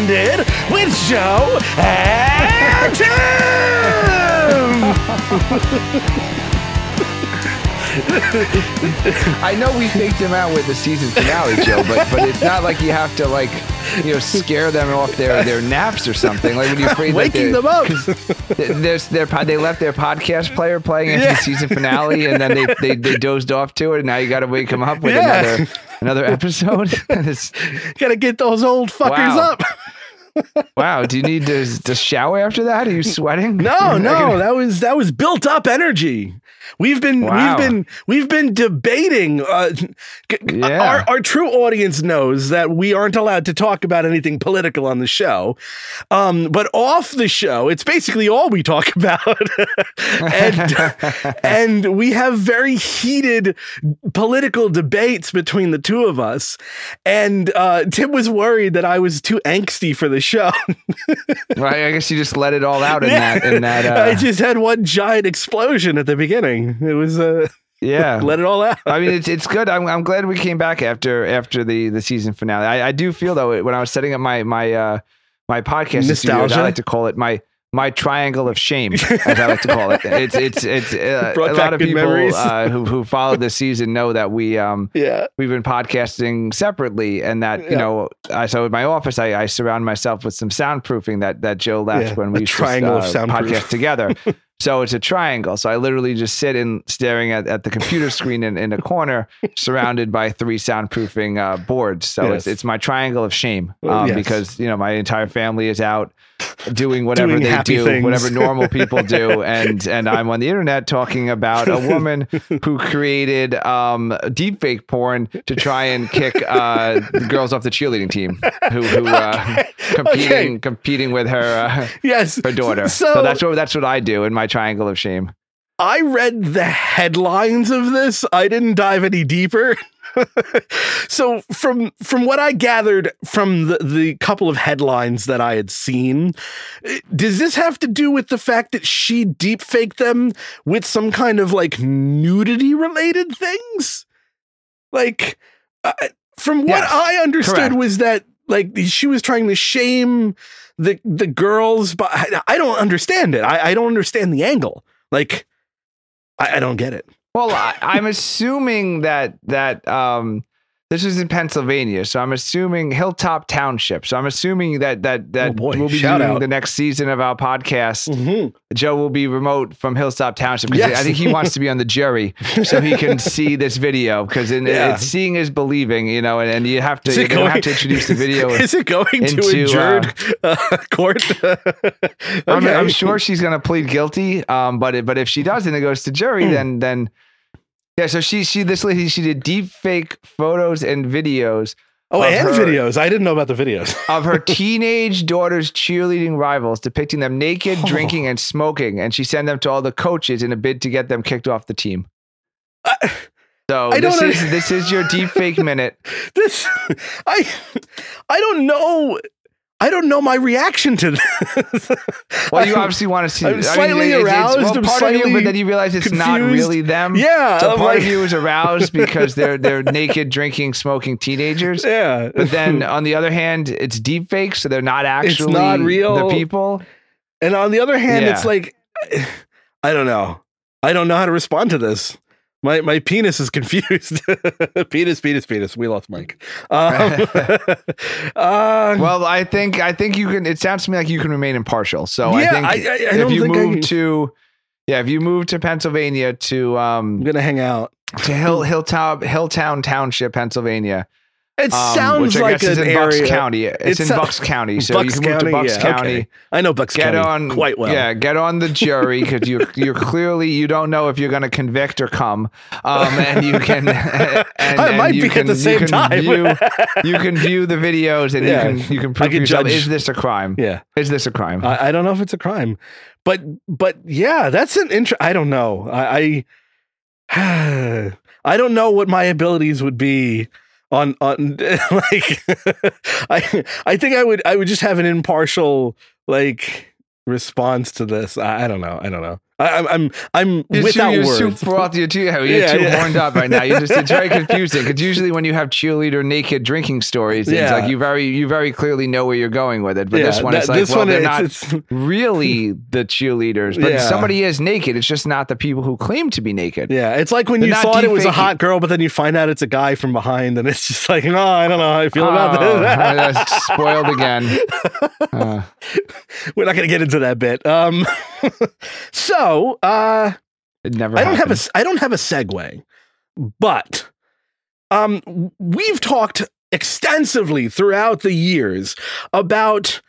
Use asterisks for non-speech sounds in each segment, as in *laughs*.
With Joe and Tim. I know we faked them out with the season finale, Joe, but but it's not like you have to like you know scare them off their, their naps or something. Like when you're afraid Waking them up. they- there's their they left their podcast player playing after Yeah. the season finale, and then they, they they dozed off to it, and now you got to wake them up with Yeah. another another episode. *laughs* It's- Gotta get those old fuckers Wow. up. Wow, do you need to to shower after that? Are you sweating? No, *laughs* no, that was that was built up energy. We've been Wow. we've been we've been debating. Uh, Yeah. Our our true audience knows that we aren't allowed to talk about anything political on the show, um, but off the show, it's basically all we talk *laughs* about, and *laughs* and we have very heated political debates between the two of us. And uh, Tim was worried that I was too angsty for the show. Right, I guess you just let it all out in *laughs* that in that. I Uh, just had one giant explosion at the beginning. It was uh, *laughs* yeah, let it all out. I mean, it's it's good. I'm I'm glad we came back after after the the season finale. I, I do feel though when I was setting up my my uh my podcast Nostalgia? I like to call it my my triangle of shame, as I like to call it. *laughs* It's it's it's uh, a lot of people uh, who who followed this season know that we um Yeah. we've been podcasting separately, and that you Yeah. know, I, so in my office, I, I surround myself with some soundproofing that that Joe left Yeah, when we triangle of uh, podcast together. *laughs* so it's a triangle. So I literally just sit in staring at, at the computer *laughs* screen in, in a corner, surrounded by three soundproofing uh, boards. So Yes. it's it's my triangle of shame um, yes. because you know my entire family is out doing whatever Doing they do, things. whatever normal people do, *laughs* and and I'm on the internet talking about a woman who created um, deepfake porn to try and kick uh, the girls off the cheerleading team who, who uh, competing Okay. competing with her uh, Yes. her daughter. So, So, that's what that's what I do in my triangle of shame. I read the headlines of this. I didn't dive any deeper. *laughs* so from from what I gathered from the, the couple of headlines that I had seen, does this have to do with the fact that she deepfaked them with some kind of like nudity related things? Like uh, from what Yes, I understood correct. was that like she was trying to shame the the girls, but I, I don't understand it. I, I don't understand the angle. Like I, I don't get it. Well, I, I'm assuming that that um, this is in Pennsylvania, so I'm assuming Hilltop Township. So I'm assuming that that that Oh, boy. we'll be doing out. the next season of our podcast. Mm-hmm. Joe will be remote from Hilltop Township because Yes. I think he wants to be on the jury so he can *laughs* see this video because Yeah. it's seeing is believing, you know, and, and you have to you're gonna have to introduce the video. *laughs* Is it going to into, adjourned uh, *laughs* court? I'm, I'm sure she's going to plead guilty. Um, but it, but if she doesn't, it goes to jury. Hmm. then then yeah. So she she this lady she did deep fake photos and videos Oh, and her- videos. I didn't know about the videos. *laughs* of her teenage daughter's cheerleading rivals, depicting them naked, Oh. drinking, and smoking, and she sent them to all the coaches in a bid to get them kicked off the team. I- So I this is this is your deep fake minute. *laughs* this, I, I don't know. I don't know my reaction to this. *laughs* Well, you obviously want to see. I'm slightly it's- it's- aroused, well, I'm part of you, but then you realize it's not really them. Yeah, So I'm part like- of you is aroused because they're they're naked, drinking, smoking teenagers. *laughs* yeah. But then on the other hand, it's deep fake, so they're not actually not real. the people. and on the other hand, Yeah. it's like, *sighs* I don't know. I don't know how to respond to this. My my penis is confused. *laughs* penis, penis, penis. We lost Mike. Um, *laughs* uh, Well, I think I think you can. It sounds to me like you can remain impartial. So Yeah, I think I- I- I if you think move to, yeah, if you move to Pennsylvania to um, I'm gonna hang out. to Hill Hilltop Hilltown Township, Pennsylvania, It um, sounds I like an in Bucks. County. It's It in Bucks County, *laughs* so Bucks you can move to Bucks yeah, County. okay. I know Bucks Get County on quite well. Yeah, get on the jury because you *laughs* you're clearly you don't know if you're going to convict or come, um, and you can. *laughs* And, I and might you be at the same time. View, you can view the videos and Yeah. you can you can prove can yourself. judge- Is this a crime? yeah. Is this a crime? I, I don't know if it's a crime, but but yeah, that's an intro. I don't know. I, I *sighs* I don't know what my abilities would be on on *laughs* like I I think I would I would just have an impartial like response to this. I, I don't know. I don't know. I, I'm I'm I'm You're without too, you're words. too frothy. You're too, you're Yeah, too *laughs* yeah. horned up right now. You just it's very *laughs* confusing because usually when you have cheerleader naked drinking stories, it's Yeah. like you very you very clearly know where you're going with it. But this Yeah, one, that- it's like this well, one, they're it's- not it's- *laughs* really the cheerleaders, but somebody is naked. It's just not the people who claim to be naked. Yeah, it's like when They're you thought it was a hot girl, but then you find out it's a guy from behind, and it's just like, oh, I don't know how I feel Oh, about this. spoiled again. Uh, We're not going to get into that bit. Um, *laughs* so uh, it never. I don't have a happened. I don't have a segue, but um, we've talked extensively throughout the years about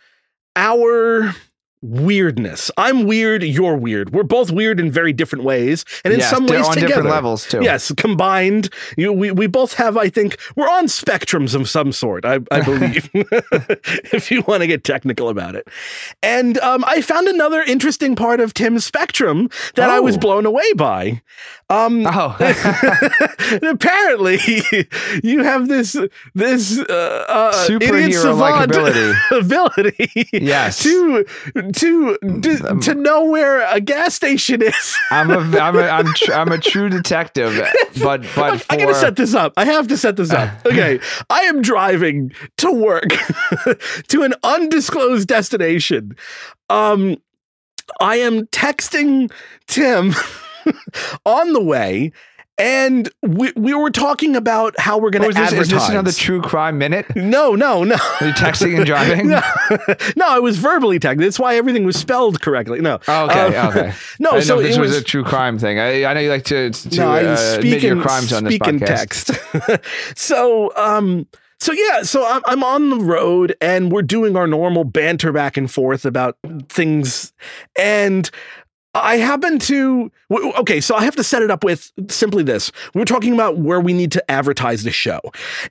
our weirdness. I'm weird, you're weird. We're both weird in very different ways, and in Yes, some ways on together. different levels too. Yes, combined, you, we we both have. I think we're on spectrums of some sort. I, I believe, *laughs* *laughs* if you want to get technical about it. And um, I found another interesting part of Tim's spectrum that I was Oh. blown away by. Um, Oh, *laughs* apparently, you have this this uh, uh, idiot Superhero-like ability. ability Yes. to to to, to know where a gas station is. I'm a I'm a I'm, tr- I'm a true *laughs* detective, but but Look, I gotta set this up. I have to set this up. *laughs* Okay. I am driving to work *laughs* to an undisclosed destination. Um, I am texting Tim on the way, and we, we were talking about how we're Oh, gonna is, this, advertise. is this another true crime minute? no, no, no. Are you texting and driving? *laughs* No, no, I was verbally texting. That's why everything was spelled correctly. No. Oh, okay, Um, okay. *laughs* No, so this it was, was a true crime thing. I, I know you like to to no, uh, speak admit your crimes on this podcast. text. *laughs* so, um, so yeah, so I'm, I'm on the road and we're doing our normal banter back and forth about things, and I happen to okay, so I have to set it up with simply this. We were talking about where we need to advertise the show.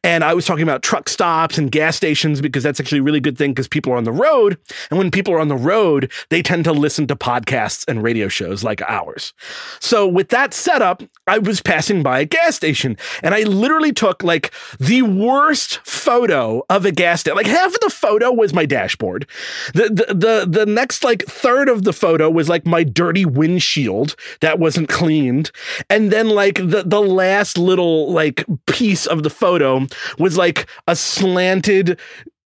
And I was talking about truck stops and gas stations because that's actually a really good thing because people are on the road. And when people are on the road, they tend to listen to podcasts and radio shows like ours. So with that setup, I was passing by a gas station and I literally took like the worst photo of a gas station. Like half of the photo was my dashboard. The, the the the next like third of the photo was like my dirty windshield that wasn't cleaned. And then like the the last little like piece of the photo was like a slanted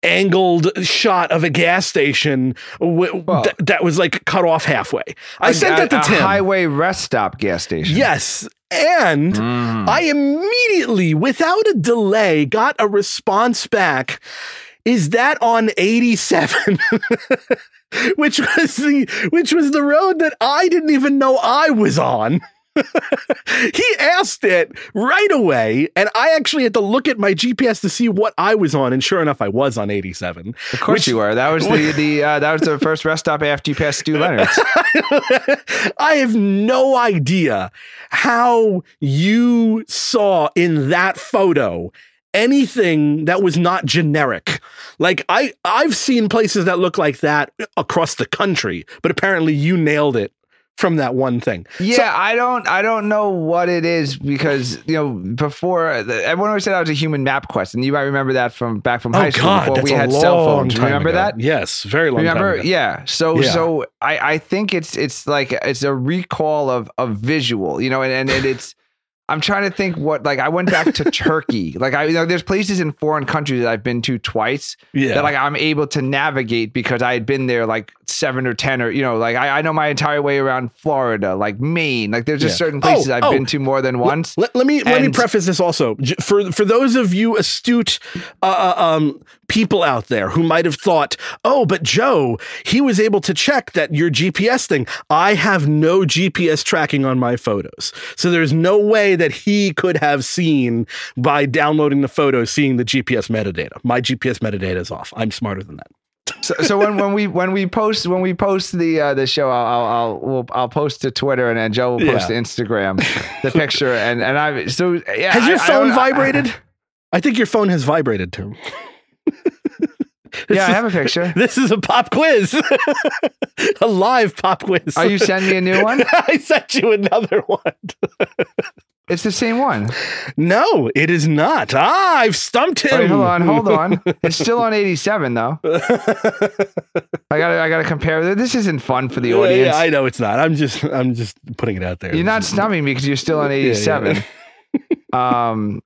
angled shot of a gas station w- Well- th- that was like cut off halfway. I A- sent that to a Tim. highway rest stop gas station. Yes. And Mm. I immediately, without a delay, got a response back. Is that on 87? *laughs* *laughs* which was the which was the road that I didn't even know I was on. *laughs* he asked it right away, and I actually had to look at my GPS to see what I was on, and sure enough, I was on 87. Of course Which- you were. That was the *laughs* the uh, that was the first rest stop after you passed Stew Leonard's. I have no idea how you saw in that photo anything that was not generic. Like I I've seen places that look like that across the country, but apparently you nailed it from that one thing. Yeah, I don't I don't know what it is because you know before everyone always said I was a human MapQuest, and you might remember that from back from oh, high oh school god, before we had cell phones. Remember ago. that? Yes, very long Remember? Yeah. So Yeah. so I I think it's it's like it's a recall of of visual, you know, and and, and it's. I'm trying to think what like I went back to *laughs* Turkey. Like I you know there's places in foreign countries that I've been to twice Yeah. that like I'm able to navigate because I had been there like seven or ten or you know like I, I know my entire way around Florida, like Maine. Like there's just Yeah. certain places Oh, I've oh. been to more than once. Let, let me let me preface this also for for those of you astute uh, uh, um, people out there who might have thought, oh, but Joe, he was able to check that your GPS thing. I have no GPS tracking on my photos, so there's no way that he could have seen by downloading the photo, seeing the GPS metadata. My GPS metadata is off. I'm smarter than that. So, so when, when we when we post when we post the uh, the show, I'll I'll I'll, we'll, I'll post to Twitter and then Joe will post Yeah. to Instagram the picture and and I so yeah. Has your I- I phone don't- I- vibrated? I think your phone has vibrated too. Yeah, I have a picture. *laughs* This is a pop quiz, *laughs* a live pop quiz. Are you sending me a new one? *laughs* I sent you another one. It's the same one. No, it is not. Ah, I've stumped him. Hold on, hold on. It's still on 87 though. I gotta, I gotta compare. This isn't fun for the audience. yeah, I know it's not. I'm just, I'm just putting it out there. You're not stumping me because you're still on yeah. 87. um,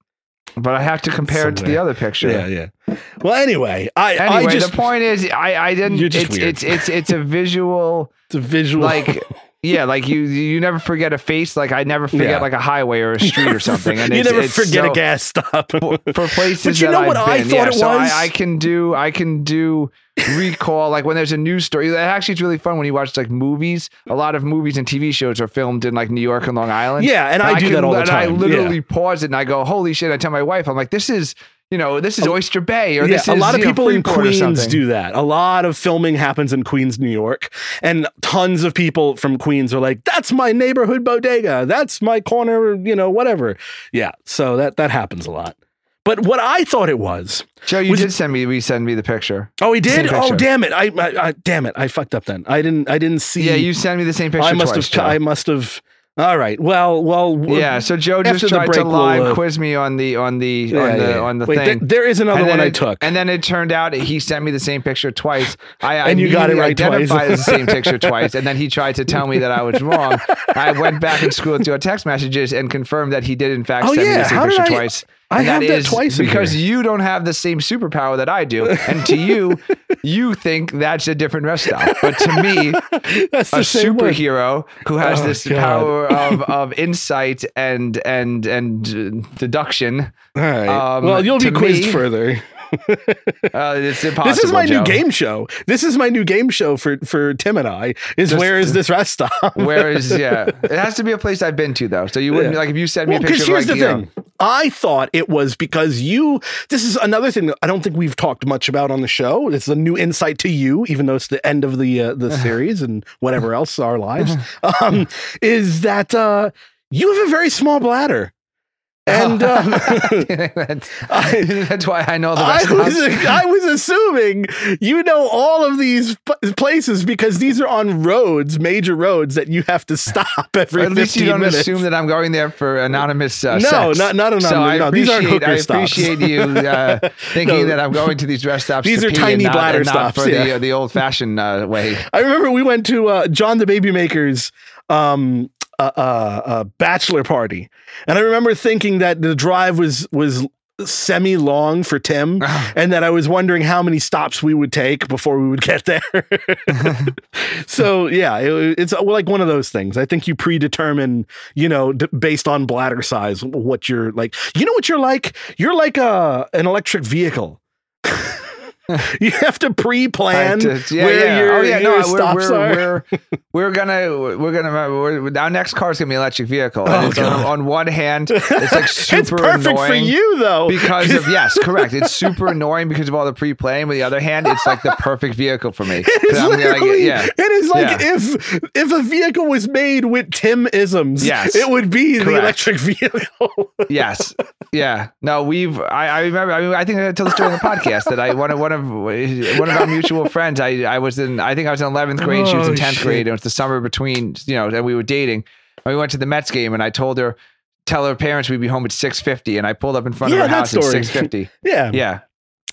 but I have to compare it to the other picture. Yeah, yeah. Well, anyway, I, I Anyway, just the point is, I, I didn't. You're just It's, weird. it's, it's, it's a visual, it's a visual. like, *laughs* yeah, like you, you never forget a face. Like I never forget Yeah. like a highway or a street or something. And *laughs* you it's, never it's forget so- a gas stop. for places But you that know I've what I been. thought yeah, it so was? I, I can do I can do recall like when there's a news story. Actually, it's really fun when you watch like movies. A lot of movies and TV shows are filmed in like New York and Long Island. Yeah, and I do that all the and time. I literally pause it and I go, "Holy shit!" I tell my wife, "I'm like, this is." You know, this is Oyster Bay, or yeah, this a lot of you know, people in Queens do that. A lot of filming happens in Queens, New York, and tons of people from Queens are like, "That's my neighborhood bodega. That's my corner, you know, whatever." Yeah, so that that happens a lot. But what I thought it was, Joe, you Was- did send me, resend me the picture. oh, he did. Oh, damn it! I, I, I, damn it! I fucked up. Then I didn't, I didn't see. Yeah, you sent me the same picture I must twice. have. Joe. I must have. All right. Well, well. yeah, so Joe just tried break, to we'll, live uh, quiz me on the on the Yeah, on the yeah, yeah. on the Wait, thing. there- there is another And one I it- took. And then it turned out he sent me the same picture twice. I, I *laughs* And you got it right twice. identified as the same picture *laughs* twice. And then he tried to tell me that I was wrong. I went back and scrolled through our text messages and confirmed that he did in fact Oh, send me the same How picture I- twice. I And have that is twice because you don't have the same superpower that I do, and to you, *laughs* you think that's a different rest stop. But to me, *laughs* That's a superhero who has Oh, this God. power of, of insight and and and uh, deduction. All right. Um, well, you'll be quizzed me- further. *laughs* Uh, it's impossible. *laughs* This is my Joe. new game show. This is my new game show for for Tim and I. Is Just- where is this rest stop? *laughs* Whereas, yeah, it has to be a place I've been to though. So you wouldn't Yeah. like if you sent me Well, a picture. here's like, the you know, thing. I thought it was because you. This is another thing that I don't think we've talked much about on the show. It's a new insight to you, even though it's the end of the uh, the series and whatever else our lives. Um, is that uh, you have a very small bladder, and *laughs* um, that's, *laughs* that's why I know the I was I was assuming you know all of these places because these are on roads, major roads that you have to stop *laughs* every At least you don't minutes. assume that I'm going there for anonymous uh, No, sex. not- not So I anonymous. No, these aren't hooker I stops. appreciate you uh, thinking No. that I'm going to these rest stops. These are tiny not, bladder stops, for the yeah. uh, the old fashioned uh, way. I remember we went to uh, John the Baby Maker's um, uh, uh, uh, bachelor party, and I remember thinking that the drive was was semi long for Tim, *laughs* and that I was wondering how many stops we would take before we would get *laughs* there. *laughs* so yeah, it, it's like one of those things. I think you predetermine, you know, d- based on bladder size, what you're like. You know what you're like? You're like a an electric vehicle. *laughs* you have to pre-plan Right, yeah, where yeah. your, oh yeah, your no, stops we're, are. we're, we're *laughs* we're gonna we're gonna we're, our next car is gonna be an electric vehicle. Oh, it's on, on one hand, *laughs* it's like super it's perfect annoying. for you though because of yes, correct. It's super annoying because of all the pre-planning. But the other hand, it's like the perfect vehicle for me. It is like, yeah, it is like Yeah. if if a vehicle was made with Tim isms, Yes. it would be the electric vehicle. yes, yeah. No, we've. I, I remember. I mean, I think I told the story on the podcast that I want to one of one of our mutual friends. I I was in. I think I was in eleventh grade. she was in Oh, tenth grade. It was the summer between. You know, and we were dating. And we went to the Mets game, and I told her. Tell her parents we'd be home at six fifty, and I pulled up in front Yeah, of her house at six fifty. *laughs* yeah. Yeah.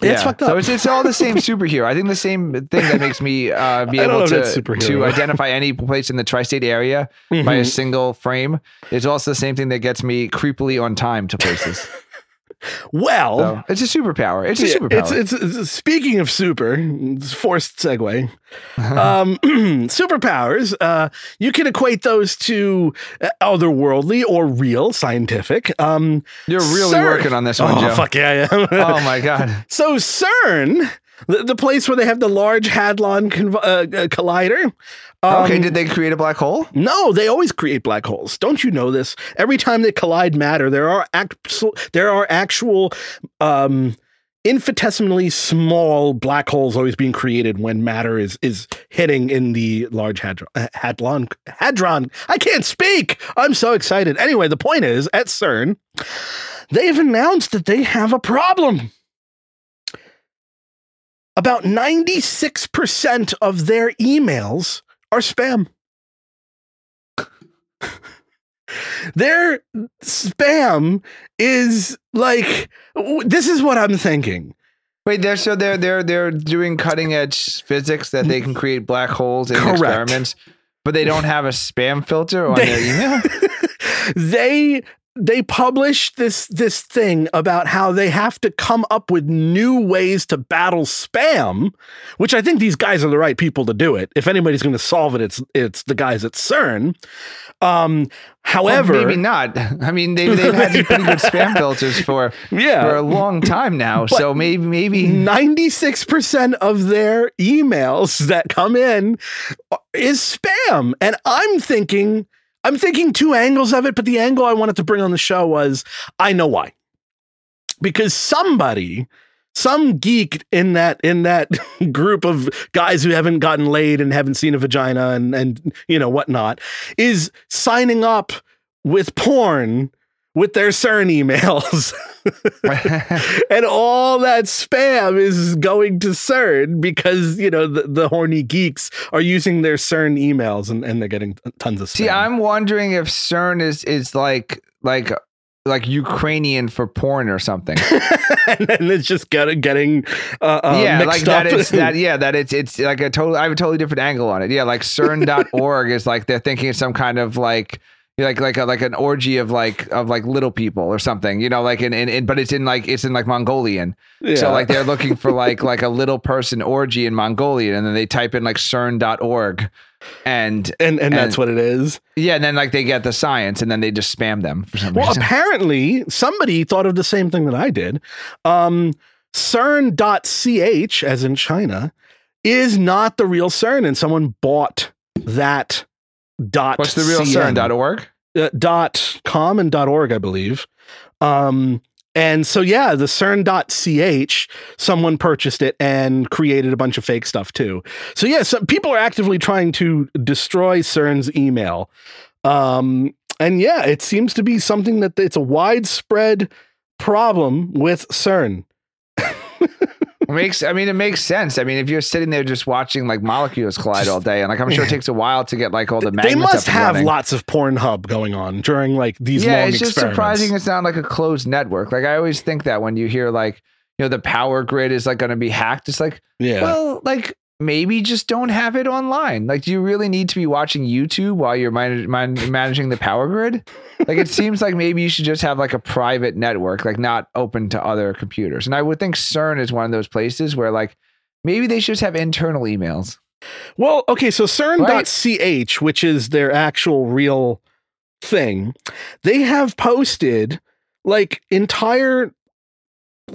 Yeah, it's fucked So it's, it's all the same *laughs* superhero. I think the same thing that makes me uh, *laughs* be able to, if it's superhero. to identify any place in the tri-state area by a Mhm. single frame. It's also the same thing that gets me creepily on time to places. Well, So it's a superpower. It's a yeah, superpower. It's, it's, it's speaking of super, it's forced segue. um, *clears throat* superpowers. Uh, you can equate those to uh, otherworldly or real, scientific. Um, You're really CERN- working on this one, oh Joe. fuck yeah, yeah. Oh my god. *laughs* So CERN, the, the place where they have the Large Hadron Conv- uh, uh, Collider. um, okay, did they create a black hole? no, they always create black holes. Don't you know this? Every time they collide matter, there are actual there are actual um, infinitesimally small black holes always being created when matter is is hitting in the large hadron. Uh, hadron hadron. I can't speak. I'm so excited. Anyway, the point is at CERN, they've announced that they have a problem. About 96% of their emails are spam. *laughs* their spam is like this is what I'm thinking. Wait, they're so they're they're they're doing cutting edge physics that they can create black holes in Correct. experiments, but they don't have a spam filter on They- their email. *laughs* they they published this this thing about how they have to come up with new ways to battle spam, which I think these guys are the right people to do it. If anybody's going to solve it, it's it's the guys at CERN. Um, however, Well, maybe not. *laughs* I mean, they've they've had some pretty good spam *laughs* filters for yeah, for a long time now. But- so maybe maybe 96% of their emails that come in is spam. And I'm thinking, I'm thinking two angles of it, but the angle I wanted to bring on the show was I know why. Because somebody, some geek in that in that *laughs* group of guys who haven't gotten laid and haven't seen a vagina and and you know whatnot, is signing up with porn with their CERN emails. *laughs* *laughs* and all that spam is going to CERN because you know the, the horny geeks are using their CERN emails and, and they're getting tons of spam. See, I'm wondering if CERN is is like like like Ukrainian for porn or something. *laughs* and it's just getting getting uh, uh, yeah, like mixed that it's *laughs* that yeah, that it's it's like a total I have a totally different angle on it. Yeah, like CERN.org is like they're thinking some kind of like like like a, like an orgy of like of like little people or something, you know, like in, in, in but it's in like it's in like Mongolian. Yeah. So like they're looking for like like a little person orgy in Mongolian and then they type in like CERN.org and and and that's and- what it is. yeah, and then like they get the science and then they just spam them for some Well, reason. *laughs* apparently somebody thought of the same thing that I did. Um, CERN.ch, as in China, is not the real CERN, and someone bought that dot. What's the real CN. CERN.org? uh, dot com and dot org, I believe. Um, and so yeah, the CERN.ch, someone purchased it and created a bunch of fake stuff too. So yeah, some people are actively trying to destroy CERN's email. Um, and yeah, it seems to be something that it's a widespread problem with CERN. *laughs* Makes I mean it makes sense. I mean, if you're sitting there just watching like molecules collide all day, and like I'm sure it takes a while to get like all the magnets They must have running. lots of Pornhub going on during like these yeah, it's just surprising it's not like a closed network. Like I always think that when you hear like you know the power grid is like going to be hacked, it's like Yeah. well like maybe just don't have it online. Like do you really need to be watching YouTube while you're man- man- managing the power grid? Like it seems like maybe you should just have like a private network, like not open to other computers. And I would think CERN is one of those places where like maybe they should just have internal emails. Well, okay, so CERN.ch, which is their actual real thing, they have posted like entire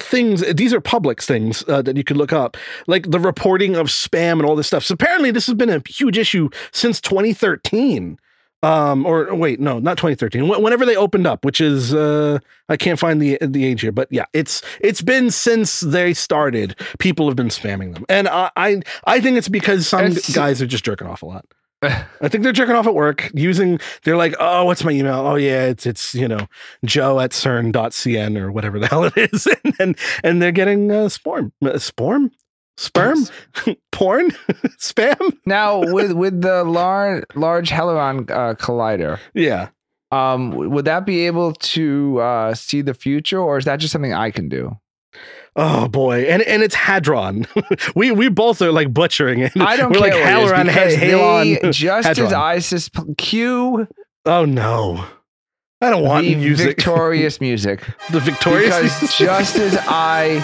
things. These are public things uh, that you could look up, like the reporting of spam and all this stuff. So apparently, this has been a huge issue since 2013. Um, or wait, no, not 2013. Whenever they opened up, which is uh, I can't find the the age here, but yeah, it's it's been since they started. People have been spamming them, and I I, I think it's because some It's- guys are just jerking off a lot. *laughs* I think they're jerking off at work using, they're like, oh, what's my email? Oh, yeah, it's, it's you know, joe at cern.cn or whatever the *laughs* hell it is. *laughs* and, and, and they're getting uh, sporm, uh, sporm, sperm, porn, spam. Now with with the large large Hadron uh, collider, Yeah. um, would that be able to uh, see the future, or is that just something I can do? Oh boy, and and it's hadron. *laughs* we we both are like butchering it. I don't We're care like what it is, Halron, because Halon. they, just as ISIS p- cue Oh no, I don't want the music. *laughs* victorious music the victorious. because *laughs* just as I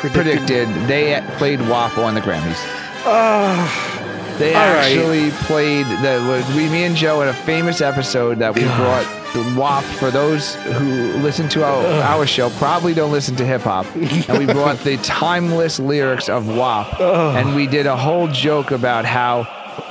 predicted, they played WAP on the Grammys. Ah, They All right. actually played the we me and Joe in a famous episode that we God. brought WAP for those who listen to our, our show probably don't listen to hip hop. And we *laughs* brought the timeless lyrics of WAP. And we did a whole joke about how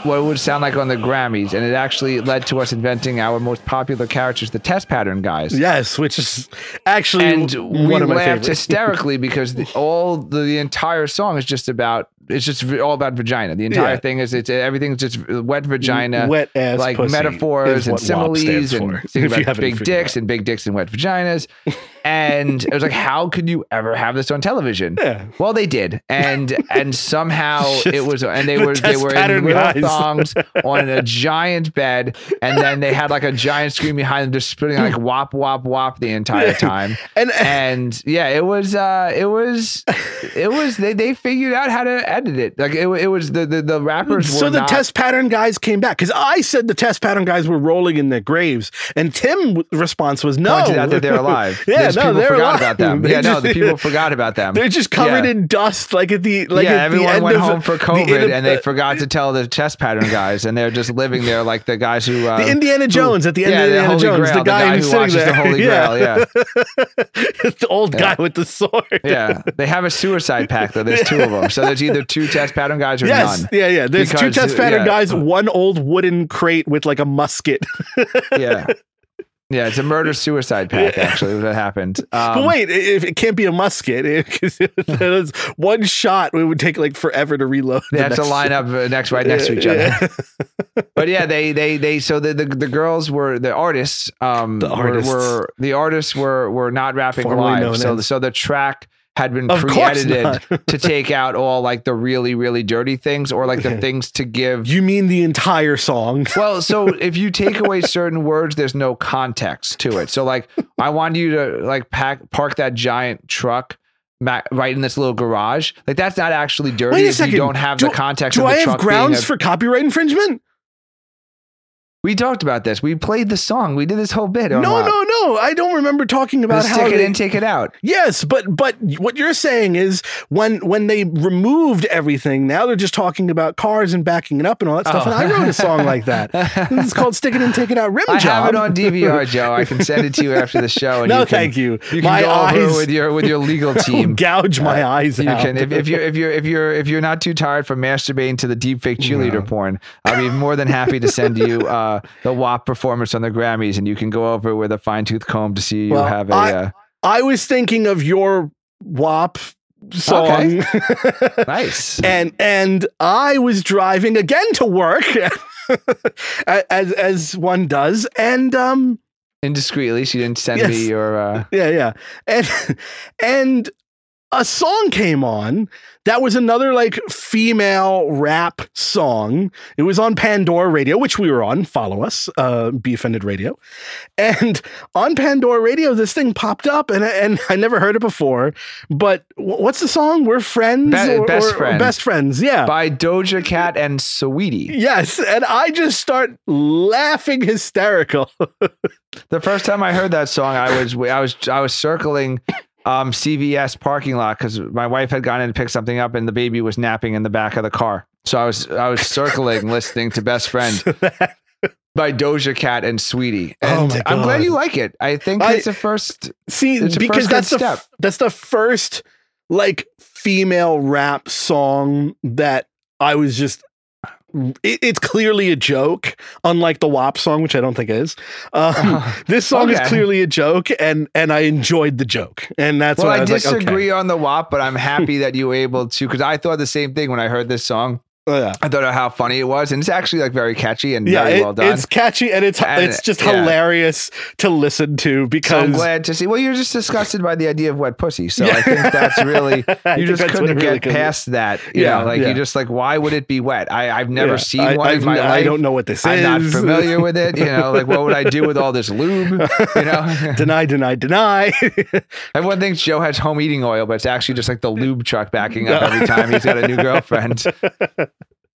what it would sound like on the Grammys. And it actually led to us inventing our most popular characters the test pattern guys. Yes, which is actually and one we of my laughed favorites. *laughs* hysterically because the, all the, the entire song is just about it's just all about vagina. The entire Yeah. thing is it's everything's just wet vagina, Wet ass like metaphors and similes and *laughs* things about big dicks it and big dicks and wet vaginas. and it was like, how could you ever have this on television? Yeah. Well, they did, and and somehow *laughs* it was, and they the were they were in little guys thongs *laughs* on a giant bed, and then they had like a giant screen behind them, just spitting like wop wop wop the entire time. And And yeah, it was uh it was it was they they figured out how to it. Like it, it was the the, the rappers so the not, test pattern guys came back because I said the test pattern guys were rolling in their graves, and Tim w- response was no. pointed out that they're alive. *laughs* Yeah, There's no, they're forgot alive. about them. They yeah, no, the people forgot about them. *laughs* They're just covered Yeah. in dust, like at the like yeah, at the everyone end went of home for COVID, of and they the- forgot to tell the test pattern guys, and they're just living there like the guys who uh, the Indiana Jones at the end yeah, of the Indiana Jones, Grail, the guy, who's who watches there. the Holy Grail. Yeah, *laughs* the old guy with the sword. yeah. They have a suicide pact though. There's two of them, so there's either two test pattern guys or Yes, none. yeah, yeah. There's two test pattern yeah. guys, one old wooden crate with like a musket. *laughs* Yeah, yeah. It's a murder suicide pact. Actually, what happened. Um, but wait, if it can't be a musket, because *laughs* one shot, it would take like forever to reload. They the have to line shot. up uh, next right next to each other. *laughs* but yeah, they they they so the the, the girls were the artists. Um, The were- artists. Were, the artists were were not rapping Formerly live. So so the track had been Of pre-edited *laughs* to take out all like the really really dirty things or like the things to give. You mean the entire song? *laughs* Well, so *laughs* if you take away certain words, there's no context to it. So like, I want you to like pack park that giant truck. Right in this little garage, like that's not actually dirty Wait a if second. you don't have Do- the context. Do of the I have grounds a- for copyright infringement? We talked about this. We played the song. We did this whole bit. No, no, no. I don't remember talking about how stick it they- in, take it out. Yes, but but what you're saying is when when they removed everything, now they're just talking about cars and backing it up and all that stuff. Oh. And I wrote a song like that. It's called "Stick It In, Take It Out." Rim I job. have it on DVR, Joe. I can send it to you after the show. And no, you can, thank you. You can my go eyes over with your with your legal *laughs* team. gouge my Uh, eyes You out. can if, if you're if you're if you're if you're not too tired from masturbating to the deepfake cheerleader porn, I'll be more than happy to send you uh, the WAP performance on the Grammys, and you can go over with a fine tooth comb to see you Well, have a. I- uh, I was thinking of your WAP song. *laughs* nice. and and I was driving again to work *laughs* as as one does and um Indiscreetly, she didn't send Yes. me your. Uh, yeah yeah and and a song came on that was another like female rap song it was on pandora radio which we were on follow us uh be offended radio and on pandora radio this thing popped up and and i never heard it before but wh- what's the song we're friends Be- Best Friends. best friends yeah by Doja Cat and Saweetie. Yes, and I just start laughing hysterical. *laughs* The first time I heard that song, I was I was I was circling um, CVS parking lot because my wife had gone in to pick something up, and the baby was napping in the back of the car. So I was I was circling, *laughs* listening to "Best Friend" *laughs* by Doja Cat and Saweetie. Oh And my I'm glad you like it. I think I- it's the first. See, because first that's the step. that's the first like female rap song that I was just. It, it's clearly a joke, unlike the WAP song, which I don't think is. Um, *laughs* this song is clearly a joke, and and I enjoyed the joke, and that's well, why I I was like, okay. disagree on the WAP, but I'm happy that you were able to because I thought the same thing when I heard this song. Oh, yeah, I thought of how funny it was, and it's actually like very catchy and yeah, very it- well done. it's catchy and it's And, it's just yeah. hilarious to listen to So because I'm glad to see. Well, you're just disgusted by the idea of wet pussy. So. I think that's really *laughs* you just couldn't really get could be. past that. You Yeah, know, like you're just like, why would it be wet? I, I've never seen I, one I've in my n- life. I don't know what this is. I'm not familiar with it. You know, like what would I do with all this lube? You know, *laughs* deny, deny, deny. *laughs* everyone thinks Joe has home eating oil, but it's actually just like the lube truck backing up every time he's got a new girlfriend.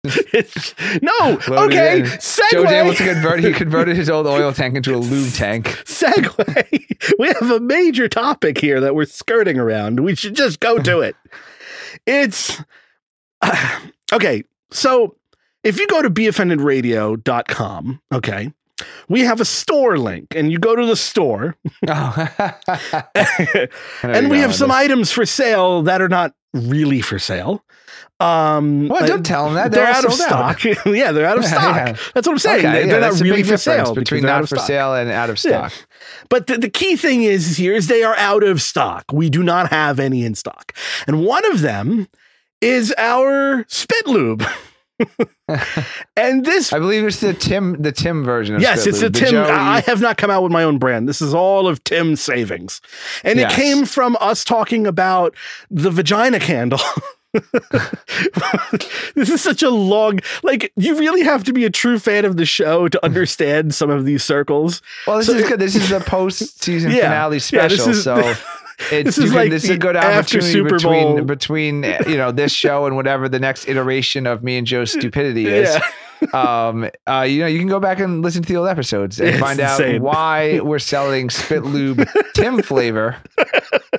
It's- no, Loaded okay. in. Joe's able to Segue. convert. He converted his old oil tank into a lube tank. Segue. *laughs* We have a major topic here that we're skirting around. We should just go to it. *laughs* It's *sighs* okay. So if you go to beoffendedradio.com, okay, we have a store link, and you go to the store, Oh. *laughs* and we have some items for sale that are not really for sale. Um, Well, uh, don't tell them that. they're, They're out of sold out. stock. *laughs* yeah, they're out of stock. yeah. That's what I'm saying. Okay, They're, yeah, they're not a really big for sale between not of for stock. sale and out of Yeah. stock. But the, the key thing is here is they are out of stock. We do not have any in stock. And one of them is our spit lube. *laughs* and this I believe it's the Tim the Tim version of Yes, Spit it's a Lube. The Tim. I have not come out with my own brand. This is all of Tim's savings. And Yes. it came from us talking about the vagina candle. *laughs* *laughs* this is such a long like you really have to be a true fan of the show to understand some of these circles. Well, this So- is good. This is *laughs* the post season Yeah. finale Yeah, special. is- so *laughs* it's this is can- like this is a good after opportunity Super between Bowl. between you know this show and whatever the next iteration of me and Joe's stupidity is. Yeah. Um uh you know you can go back and listen to the old episodes and It's find out why we're selling spit lube tim flavor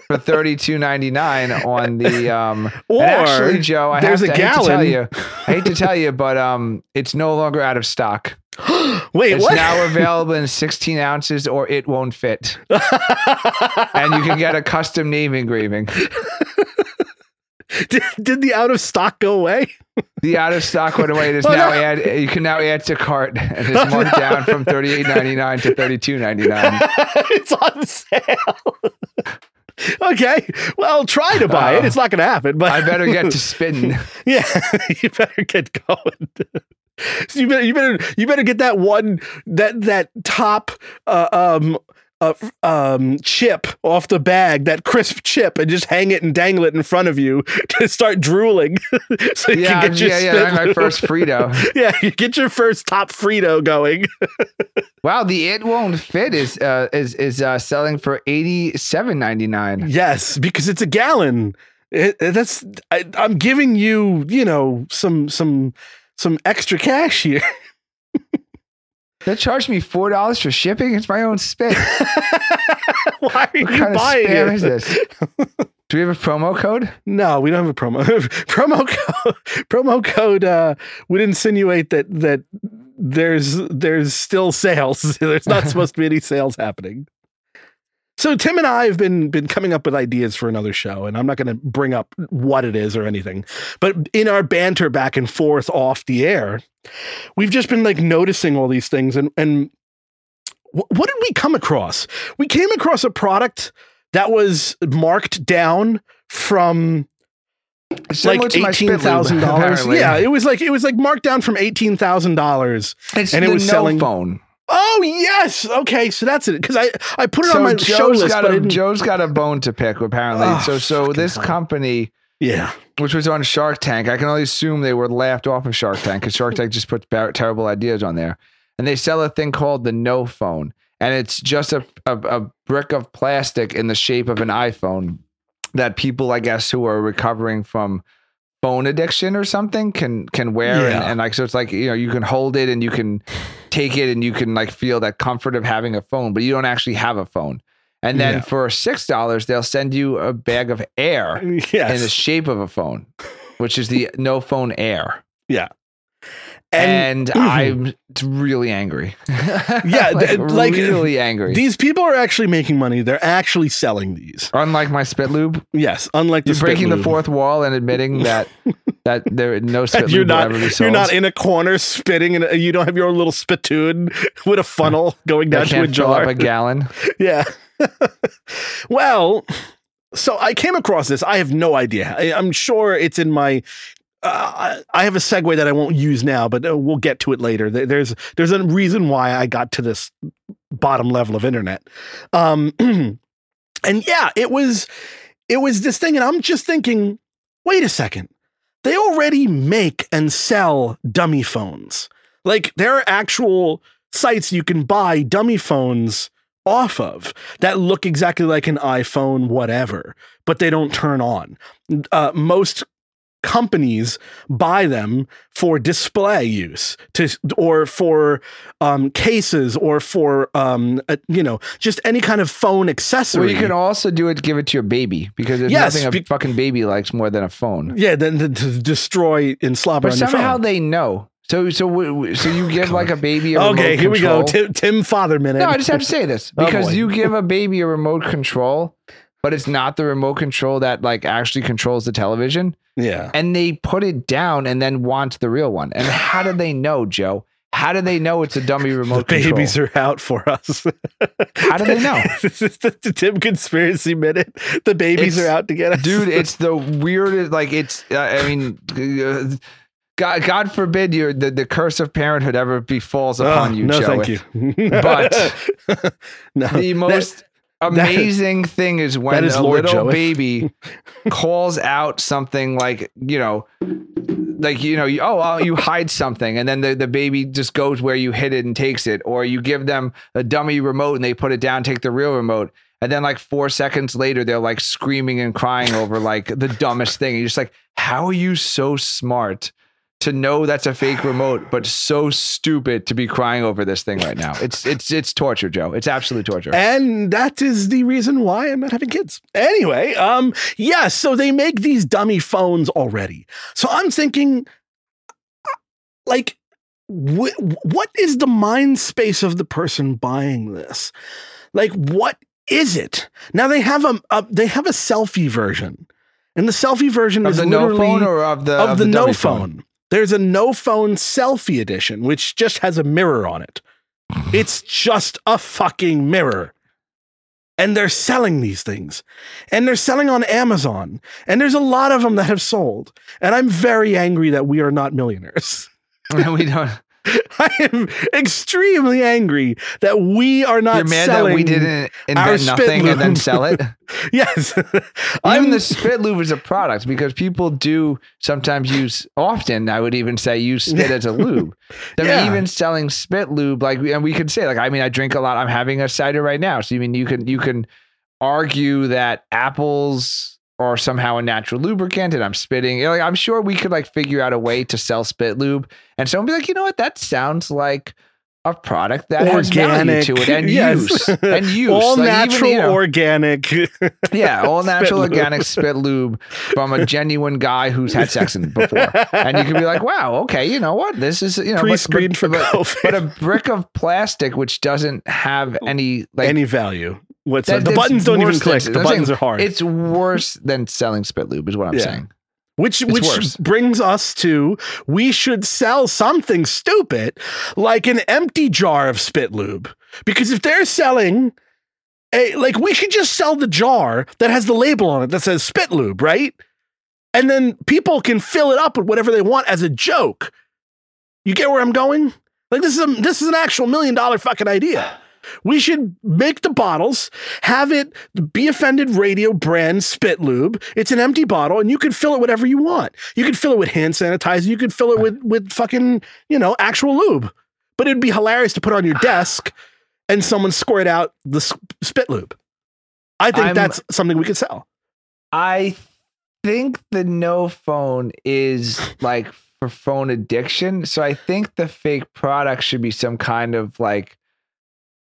for 32.99 on the um Or actually joe i have there's to, a I hate to tell you i hate to tell you but um it's no longer out of stock. *gasps* Wait, it's what? now available in 16 ounces or it won't fit. *laughs* And you can get a custom name engraving *laughs* did, did the out of stock go away? the out of stock went away it is Oh, now no. add you can now add to cart and it's marked down from 38.99 to 32.99 *laughs* it's on sale. *laughs* okay, well, try to buy it. Uh, It's not going to happen, but I better get to spitting. yeah, you better get going. So you better, you better, you better get that one, that that top, uh, um, uh, um, chip off the bag, that crisp chip, and just hang it and dangle it in front of you *laughs* to start drooling, *laughs* so you Yeah, can get your yeah, yeah. my first Frito. *laughs* yeah, you get your first top Frito going. Wow, the it won't fit is uh, is is uh, selling for eighty seven ninety nine. Yes, because it's a gallon. It- that's I, I'm giving you, you know, some some some extra cash here. They charged me four dollars for shipping. It's my own spit. *laughs* Why are What you kind of spam it? is this? Do we have a promo code? No, we don't have a promo *laughs* promo code. Promo code uh, would insinuate that that there's there's still sales. *laughs* There's not supposed to be any sales happening. So Tim and I have been been coming up with ideas for another show, and I'm not going to bring up what it is or anything. But in our banter back and forth off the air, we've just been like noticing all these things, and and wh- what did we come across? We came across a product that was marked down from Similar like eighteen thousand dollars. Yeah, it was like it was like marked down from eighteen thousand dollars. and it was no selling- phone. Oh yes, okay, so that's it. Because I I put it So on my Joe's show list, got a Joe's got a bone to pick apparently. Oh, so so this hell. company, yeah, which was on Shark Tank, I can only assume they were laughed off of Shark Tank because Shark Tank just puts bar- terrible ideas on there, and they sell a thing called the No Phone, and it's just a, a a brick of plastic in the shape of an iPhone that people, I guess, who are recovering from phone addiction or something can can wear and, Yeah. and like so it's like you know you can hold it and you can take it and you can like feel that comfort of having a phone but you don't actually have a phone and then Yeah. for six dollars they'll send you a bag of air *laughs* in the shape of a phone which is the no phone air and, and, *clears throat* i'm really angry *laughs* Yeah, like, like, really angry these people are actually making money. They're actually selling these. unlike my spit lube Yes, unlike the you're breaking the fourth wall and admitting *laughs* that that there no spit You're lube not. You're not in a corner spitting, and you don't have your little spittoon *laughs* with a funnel going down to a jar. up a gallon Yeah. well, so I came across this. I have no idea. I, I'm sure it's in my. Uh, I have a segue that I won't use now, but uh, we'll get to it later. There's there's a reason why I got to this bottom level of internet. Um, *clears throat* and yeah, it was it was this thing, and I'm just thinking, wait a second. They already make and sell dummy phones. Like there are actual sites you can buy dummy phones off of that look exactly like an iPhone, whatever, but they don't turn on. Uh, most companies buy them for display use to or for um, cases or for um, uh, you know just any kind of phone accessory. Well, you can also do it, give it to your baby because there's Yes, nothing a be- fucking baby likes more than a phone. yeah, then to, to destroy and slobber But somehow they know. So so so you give like a baby a okay, here we go. Tim, Tim Father minute. No, I just have to say this *laughs* Oh, because boy. you give *laughs* a baby a remote control, but it's not the remote control that like actually controls the television, yeah. and they put it down and then want the real one. And how do they know, Joe? How do they know it's a dummy *laughs* remote The babies control? are out for us. *laughs* How do they know? *laughs* this is the, the Tim conspiracy minute. The babies It's- are out to get us, dude it's the weirdest like it's uh, i mean uh, god god forbid your the, the curse of parenthood ever befalls Oh, upon you no, Joe. thank you. But no, the most amazing thing is when a Lord little baby *laughs* calls out something like you know like you know you, oh well, you hide something and then the, the baby just goes where you hid it and takes it or you give them a dummy remote and they put it down take the real remote and then like four seconds later they're like screaming and crying over like the dumbest thing. And you're just like how are you so smart to know that's a fake remote but so stupid to be crying over this thing right now it's it's it's torture joe it's absolute torture And that is the reason why I'm not having kids. Anyway, um, yeah, so they make these dummy phones already. So I'm thinking, uh, like, wh- what is the mind space of the person buying this? Like, what is it? Now they have a, a they have a selfie version, and the selfie version of is the no literally phone or of the of, the, no dummy phone. There's a no phone selfie edition, which just has a mirror on it. *laughs* It's just a fucking mirror. And they're selling these things. And they're selling on Amazon. And there's a lot of them that have sold. And I'm very angry that we are not millionaires. *laughs* we don't. *laughs* I am extremely angry that we are not You're mad selling. that we didn't invent nothing and then sell it. *laughs* Yes. *laughs* Even the spit lube is a product because people do sometimes use often. I would even say use spit as a lube. I mean, Yeah. even selling spit lube, like, and we could say, like, I mean, I drink a lot. I'm having a cider right now, so you mean you can you can argue that apples are somehow a natural lubricant, and I'm spitting. you know, Like, I'm sure we could like figure out a way to sell spit lube, and someone be like, you know what, that sounds like a product that has value organic to it and *laughs* yes. use and *laughs* use all Like, even, natural you know, organic *laughs* yeah, all Spit natural lube. organic spit lube from a genuine guy who's had sex in before. And you can be like, wow, okay, you know what? This is, you know, pre-screened for but, COVID. but a brick of plastic which doesn't have any like any value. What's that- the buttons don't even click. than- the I'm buttons saying are hard. It's worse than selling spit lube, is what I'm Yeah. saying. which it's which worse. brings us to we should sell something stupid like an empty jar of spit lube because if they're selling a like we should just sell the jar that has the label on it that says spit lube, right? And then people can fill it up with whatever they want as a joke. You get where I'm going? Like this is a, this is an actual million dollar fucking idea. We should make the bottles, have it be offended radio brand spit lube. It's an empty bottle, and you can fill it whatever you want. You could fill it with hand sanitizer. You could fill it with with fucking you know actual lube. But it'd be hilarious to put on your *sighs* desk and someone squirt out the spit lube. I think I'm- that's something we could sell. I think the no phone is *sighs* like for phone addiction. So I think the fake product should be some kind of like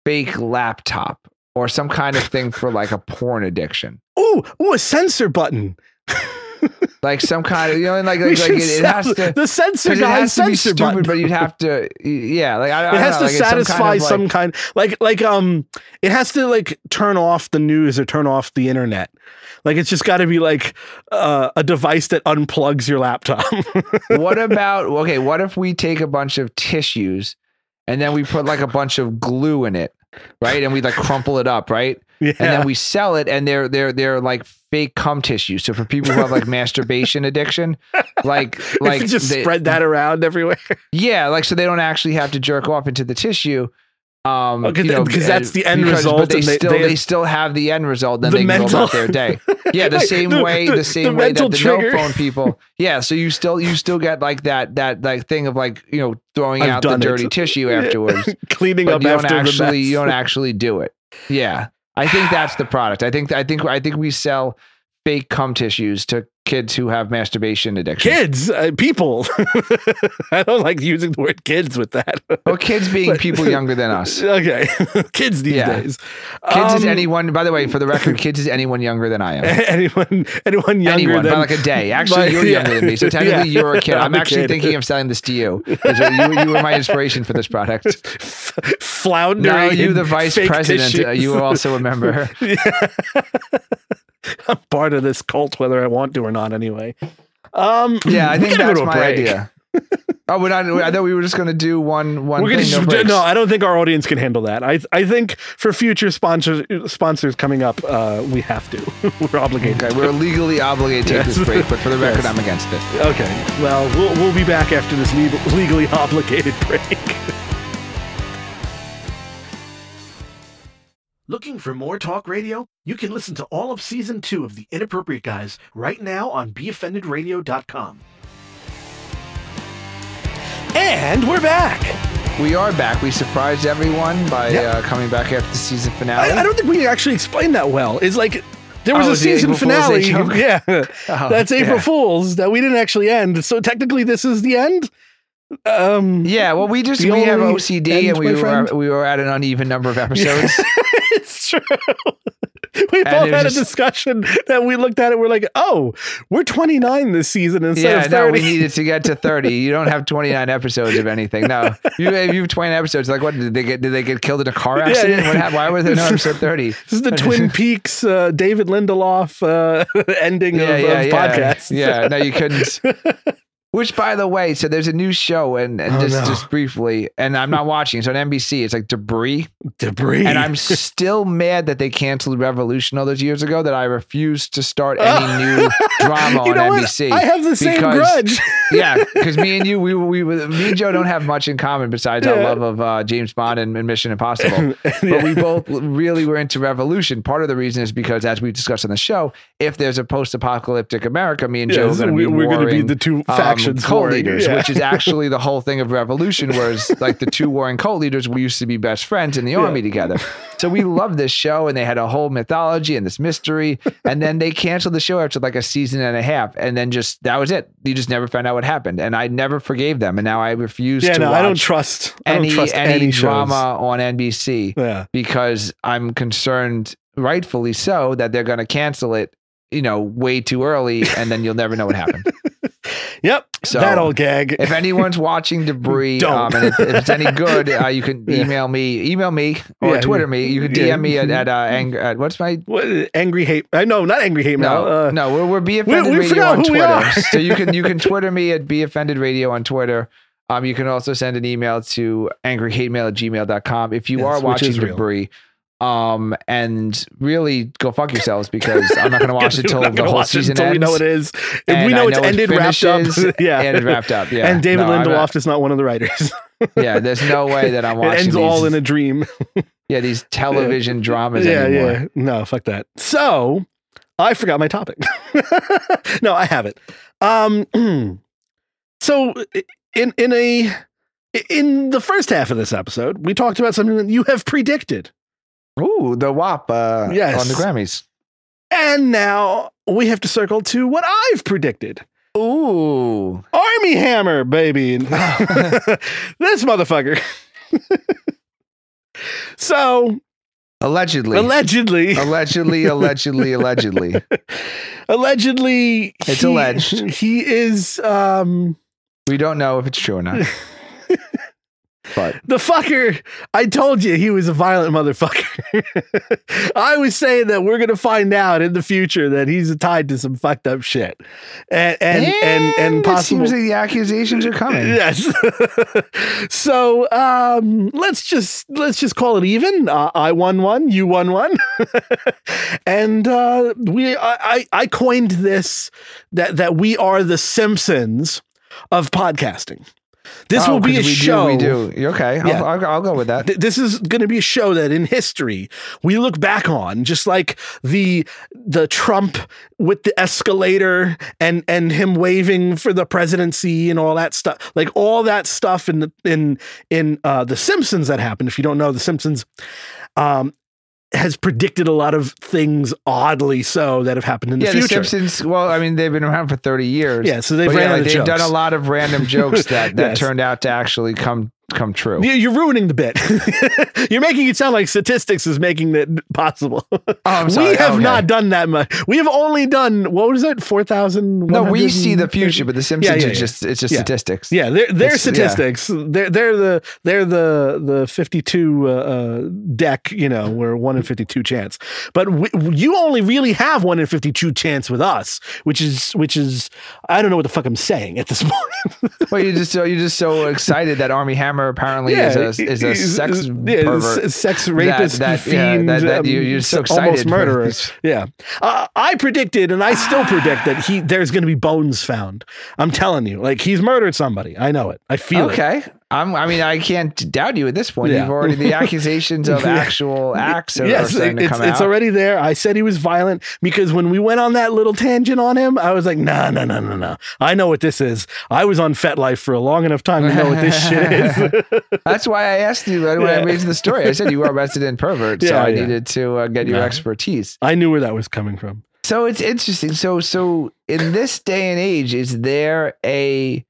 fake laptop or some kind of thing for like a porn addiction. Ooh, ooh, a censor button. Like some kind of, you know, like, *laughs* like, like it, it has to. the censor it guy's has to be stupid, button. but you'd have to, yeah. Like I, I it has know, to like it's some kind satisfy of, some kind like like um it has to like turn off the news or turn off the internet like it's just got to be like uh, a device that unplugs your laptop *laughs* what about okay? What if we take a bunch of tissues and then we put like a bunch of glue in it, right? And we like crumple it up, right? *laughs* yeah and then we sell it and they're they're they're like fake cum tissue so for people who have like masturbation addiction like *laughs* like just they- spread that around everywhere *laughs* yeah like so they don't actually have to jerk off into the tissue um Oh, 'cause you know, because that's the end because- result but they and they- still they- they, still have the end result then The they can go mental- about their day *laughs* yeah the Like, same the- way the- the, same way that the trigger. no phone people *laughs* yeah so you still you still get like that that like thing of like you know throwing I've out the done it. dirty tissue *laughs* afterwards cleaning but up you don't after actually you don't actually do it. Yeah, I think that's the product. I think I think I think we sell fake cum tissues to kids who have masturbation addiction. kids uh, people *laughs* i don't like using the word kids with that Or kids being But- people younger than us. *laughs* okay *laughs* kids these Yeah. days Kids is Um, anyone. By the way, for the record, kids is anyone younger than I am. anyone anyone younger anyone than by like a day. Actually, by- you're yeah. younger than me, so technically Yeah. you're a kid. I'm, I'm actually kid. thinking of selling this to you. You, you were my inspiration for this product. floundering Now you, the vice president, uh, you are also a member. I'm part of this cult, whether I want to or not. Anyway, um, Yeah, I think that's go to a my break. idea. *laughs* Oh, we're not. I thought we were just going to do one. One thing. just, no, no, I don't think our audience can handle that. I I think for future sponsors sponsors coming up, uh, we have to. *laughs* We're obligated. Okay, we're legally obligated to take this break, but for the record, Yes. I'm against it. Okay. Well, we'll we'll be back after this legally obligated *laughs* break. Looking for more talk radio? You can listen to all of season two of The Inappropriate Guys right now on BeOffendedRadio.com. And we're back. We are back. We surprised everyone by Yeah. uh, coming back after the season finale. I, I don't think we actually explained that well. It's like there was Oh, a season April Fool's Day finale. *laughs* Yeah. *laughs* Oh, That's April yeah. Fool's that we didn't actually end. So technically this is the end. Um Yeah, well, we just we have only OCD and we were friend. we were at an uneven number of *laughs* episodes. It's true. *laughs* we both had a just- discussion that we looked at it. We're like, oh, we're 29 this season instead yeah, of no, we needed to get to *laughs* thirty. You don't have twenty nine episodes of anything. No, *laughs* you you have 20 episodes. Like, what did they get? Did they get killed in a car accident? yeah. What happened? Why was there no episode thirty? this is the Twin Peaks uh, David Lindelof uh, ending yeah, of, yeah, of yeah. podcasts. Yeah, no, you couldn't. Which, by the way, so there's a new show, and, and Oh, just no. just briefly, and I'm not watching. It's on NBC. It's like Debris, Debris. and I'm *laughs* still mad that they canceled Revolution all those years ago. That I refused to start any new drama *laughs* on know what? NBC. I have the same grudge. *laughs* yeah, because me and you, we, we, we, me and Joe don't have much in common besides our love of uh, James Bond and, and Mission Impossible. But we both really were into Revolution. Part of the reason is because, as we discussed on the show, if there's a post-apocalyptic America, me and Joe are going to be we're going to be the two um, factions cult warring. leaders, Yeah. which is *laughs* actually the whole thing of Revolution. Whereas, like the two warring cult leaders, we used to be best friends in the army together. So we loved this show, and they had a whole mythology and this mystery. And then they canceled the show after like a season and a half, and then just that was it. You just never found out what happened, and I never forgave them. And now I refuse yeah, to no, watch I don't trust I don't any trust any, any, drama on NBC Yeah. because I'm concerned, rightfully so, that they're going to cancel it. You know, way too early, and then you'll never know what happened. *laughs* Yep. So, that old gag. if anyone's *laughs* watching Debris, um, and if, if it's any *laughs* good, uh, you can email me, email me, or Yeah, Twitter me. You can DM yeah. me at, at, uh, ang- at what's my what, angry hate. I know, not angry hate no, mail. Uh, no, we're, we're Be Offended we Radio on Twitter. so you can you can *laughs* Twitter me at Be Offended Radio on Twitter. Um, you can also send an email to angryhatemail at gmail.com. If you Yes, are watching is real. Um, and really go fuck yourselves because I'm not going *laughs* to watch it till the whole season until ends. we know it is. If we I know it's it ended, wrapped up. *laughs* yeah, and wrapped up. Yeah, and David No, Lindelof not- is not one of the writers. *laughs* Yeah, there's no way that I'm it watching. ends all in a dream. yeah these television dramas yeah, anymore. yeah. No, fuck that. So I forgot my topic. no, I have it. Um, *clears throat* so in in a in the first half of this episode, we talked about something that you have predicted, Ooh, the WAP uh, Yes. on the Grammys. and now we have to circle to what I've predicted. Ooh, Armie Hammer, baby. *laughs* *laughs* this motherfucker. *laughs* so allegedly, allegedly, allegedly, allegedly, allegedly. allegedly, It's he- alleged. He is um We don't know if it's true or not. But the fucker. I told you he was a violent motherfucker. *laughs* I was saying that we're gonna find out in the future that he's tied to some fucked up shit, and and and and, possible. seems like the accusations are coming. *laughs* Yes. *laughs* so um, let's just let's just call it even. Uh, I won one, you won one, and uh, we I, I I coined this that that we are the Simpsons of podcasting. This Oh, will be a we show. Do, we do. Okay, Yeah. I'll, I'll, I'll go with that. Th- This is going to be a show that in history we look back on, just like the the Trump with the escalator and and him waving for the presidency and all that stuff, like all that stuff in the in in uh, the Simpsons that happened. If you don't know the Simpsons, um, has predicted a lot of things oddly so that have happened in the yeah, the future. Simpsons. Well, I mean, they've been around for 30 years. yeah, so they've yeah, like, they've done a lot of random jokes that that *laughs* Yes. turned out to actually come come true. You- You're ruining the bit. *laughs* You're making it sound like statistics is making it possible. *laughs* Oh, I'm sorry. we have Okay. not done that much. We have only done what was it, four thousand? No, we see the future, but the Simpsons yeah, is yeah. just it's just Yeah. statistics. Yeah, they're they're yeah. statistics. They're they're the they're the the fifty two uh, uh, deck. You know, we're one in fifty two chance. But we, you only really have one in fifty two chance with us, which is which is I don't know what the fuck I'm saying at this *laughs* point. Well, you're just so you're just so excited that Armie Hammer apparently is a is a sex yeah, pervert. sex rapist, that- yeah, fiend, that- that um, you- you're so excited, almost excited. murderer. yeah, uh, I predicted, and I still *sighs* predict that he there's going to be bones found. I'm telling you, like he's murdered somebody. I know it. I feel it. Okay. I'm, I mean, I can't doubt you at this point. Yeah. You've already the *laughs* accusations of actual acts are, yes, starting to it's, it's already there. I said he was violent because when we went on that little tangent on him, I was like, no, no, no, no, no. I know what this is. I was on FetLife for a long enough time to know what this shit *laughs* is. *laughs* That's why I asked you when I raised the story. I said you were arrested in pervert, so I yeah. needed to uh, get your Yeah. expertise. I knew where that was coming from. So it's interesting. So so in this day and age, is there a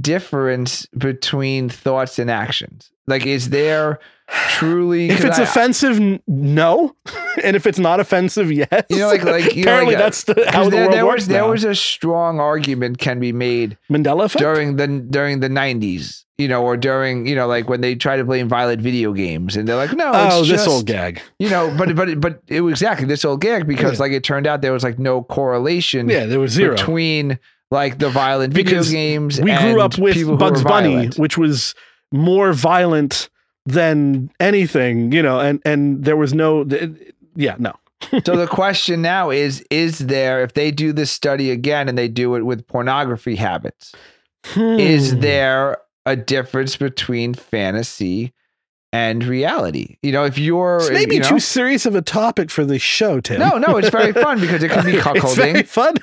difference between thoughts and actions? Like, is there truly? If it's I- offensive, no. *laughs* and if it's not offensive, yes. You know, like- like, you know, apparently like, uh, that's the, how the there, world there works was there now. was a strong argument can be made Mandela effect. during the during the nineties, you know, or during you know, like when they try to blame violent video games, and they're like, no, it's oh, this just, old gag. you know, but but but it was exactly this old gag because Yeah. like it turned out there was like no correlation Yeah, there was zero. between like the violent video Because games. we grew up with Bugs Bunny, violent. which was more violent than anything, you know, and and there was no, yeah, no. so the *laughs* question now is: Is there, if they do this study again and they do it with pornography habits, is Hmm. there a difference between fantasy and reality? You know, if you're This may be you know, too serious of a topic for the show, Tim. no, no, it's very fun because it could be *laughs* cuckolding. it's fun.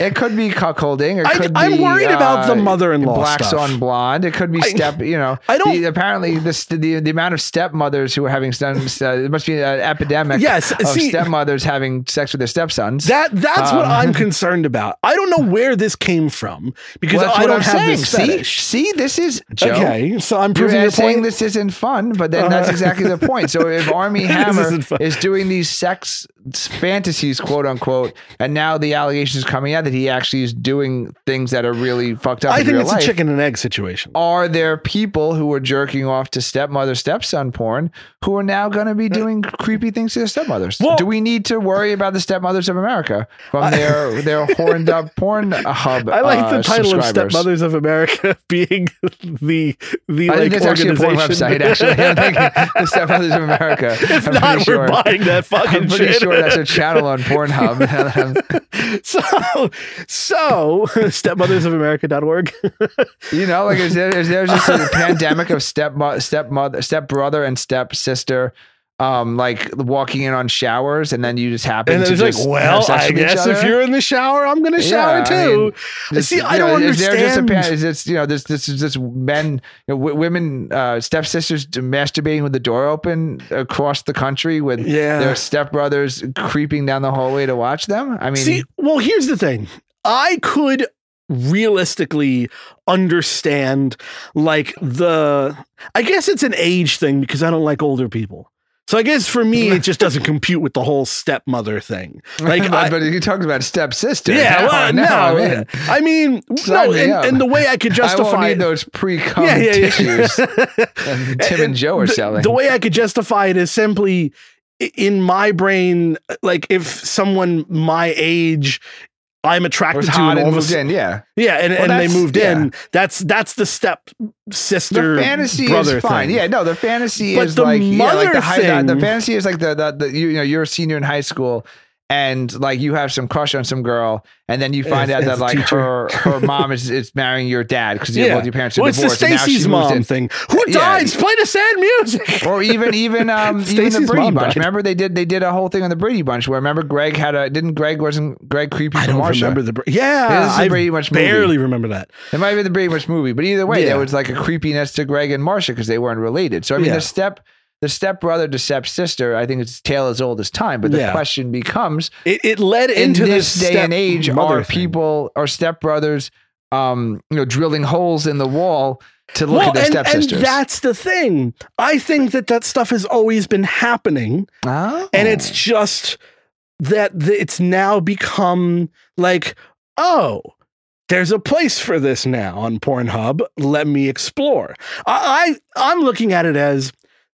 It could be cuckolding. It I- could I'm be, worried about the uh, mother-in-law black stuff. on blonde. It could be I- step. You know, I don't- The, apparently, this the the amount of stepmothers who are having sons. Uh, it must be an epidemic. Yes, of see- stepmothers having sex with their stepsons. That that's what Um, I'm *laughs* concerned about. I don't know where this came from because Well, I don't I'm have saying. this See, see, this is Joe. Okay, so I'm proving You're your saying point. this isn't fun, but then that's Uh-huh. exactly the point. So if *laughs* Armie Hammer is doing these sex fantasies, quote unquote, and now the allegations coming out that he actually is doing things that are really fucked up. I in think real it's life, a chicken and egg situation. Are there people who are jerking off to stepmother, stepson porn who are now going to be doing creepy things to their stepmothers? Well- Do we need to worry about the stepmothers of America from their their horned up *laughs* porn hub? I like uh, the title of? Stepmothers of America *laughs* being the the I like think actually a porn website. Actually, I'm thinking the *laughs* Stepmothers of America. if I'm not, we're sure. buying that fucking shit. sure that's a channel on Pornhub. *laughs* *laughs* so, so stepmothersofamerica.org. you know, like is there, is there just a *laughs* pandemic of stepmother, stepmother, stepbrother, and stepsister, um, like walking in on showers, and then you just happen and to it's like, just have well, I guess if you're in the shower, I'm going to shower Yeah, I too. mean, Just, See, I know, don't is there just a understand. is this you know this this is this men you know, w- women uh, stepsisters masturbating with the door open across the country with Yeah. their stepbrothers creeping down the hallway to watch them? I mean, See, well, here's the thing. I could realistically understand like the I guess it's an age thing because I don't like older people. So I guess for me it just *laughs* doesn't compute with the whole stepmother thing. Like *laughs* but, I, but he talks about stepsister. yeah, Now- well, no, in. I mean, Sign no, me and, and the way I could I justify need those pre-cum yeah, yeah, yeah. tissues *laughs* Tim and Joe are the, selling. The way I could justify it is simply in my brain, like if someone my age I'm attracted to, and all and of a moved sudden- in. Yeah, Yeah, and, Well, and they moved in. That's that's the step sister the fantasy brother is fine. thing. Yeah, no, the fantasy But is the like yeah, like the, high, the, the fantasy is like the, the the you, you know you're a senior in high school and like you have some crush on some girl and then you find As- out as that like teacher. her her *laughs* mom is is marrying your dad because Yeah. both your parents are Well, it's the divorced. and now she Stacy's mom in. thing. Who Yeah. dies? Play the sad music. *laughs* Or even even um even the Brady mom Bunch. died. Remember they did they did a whole thing on the Brady Bunch where remember Greg had a didn't Greg wasn't Greg creepy I don't Marcia? remember the. Yeah, This is I Brady Bunch movie. barely remember that. It might have been the Brady Bunch movie, but either way, Yeah. there was like a creepiness to Greg and Marcia because they weren't related. So I mean, Yeah. the step, the step brother to step sister, I think it's tale as old as time. But the Yeah. question becomes: It, it led in into this day and age, are thing. people are step brothers, um, you know, drilling holes in the wall to look well, at their and, stepsisters? and that's the thing. I think that that stuff has always been happening. Oh. and it's just that th- it's now become like oh there's a place for this now on pornhub let me explore i, I i'm looking at it as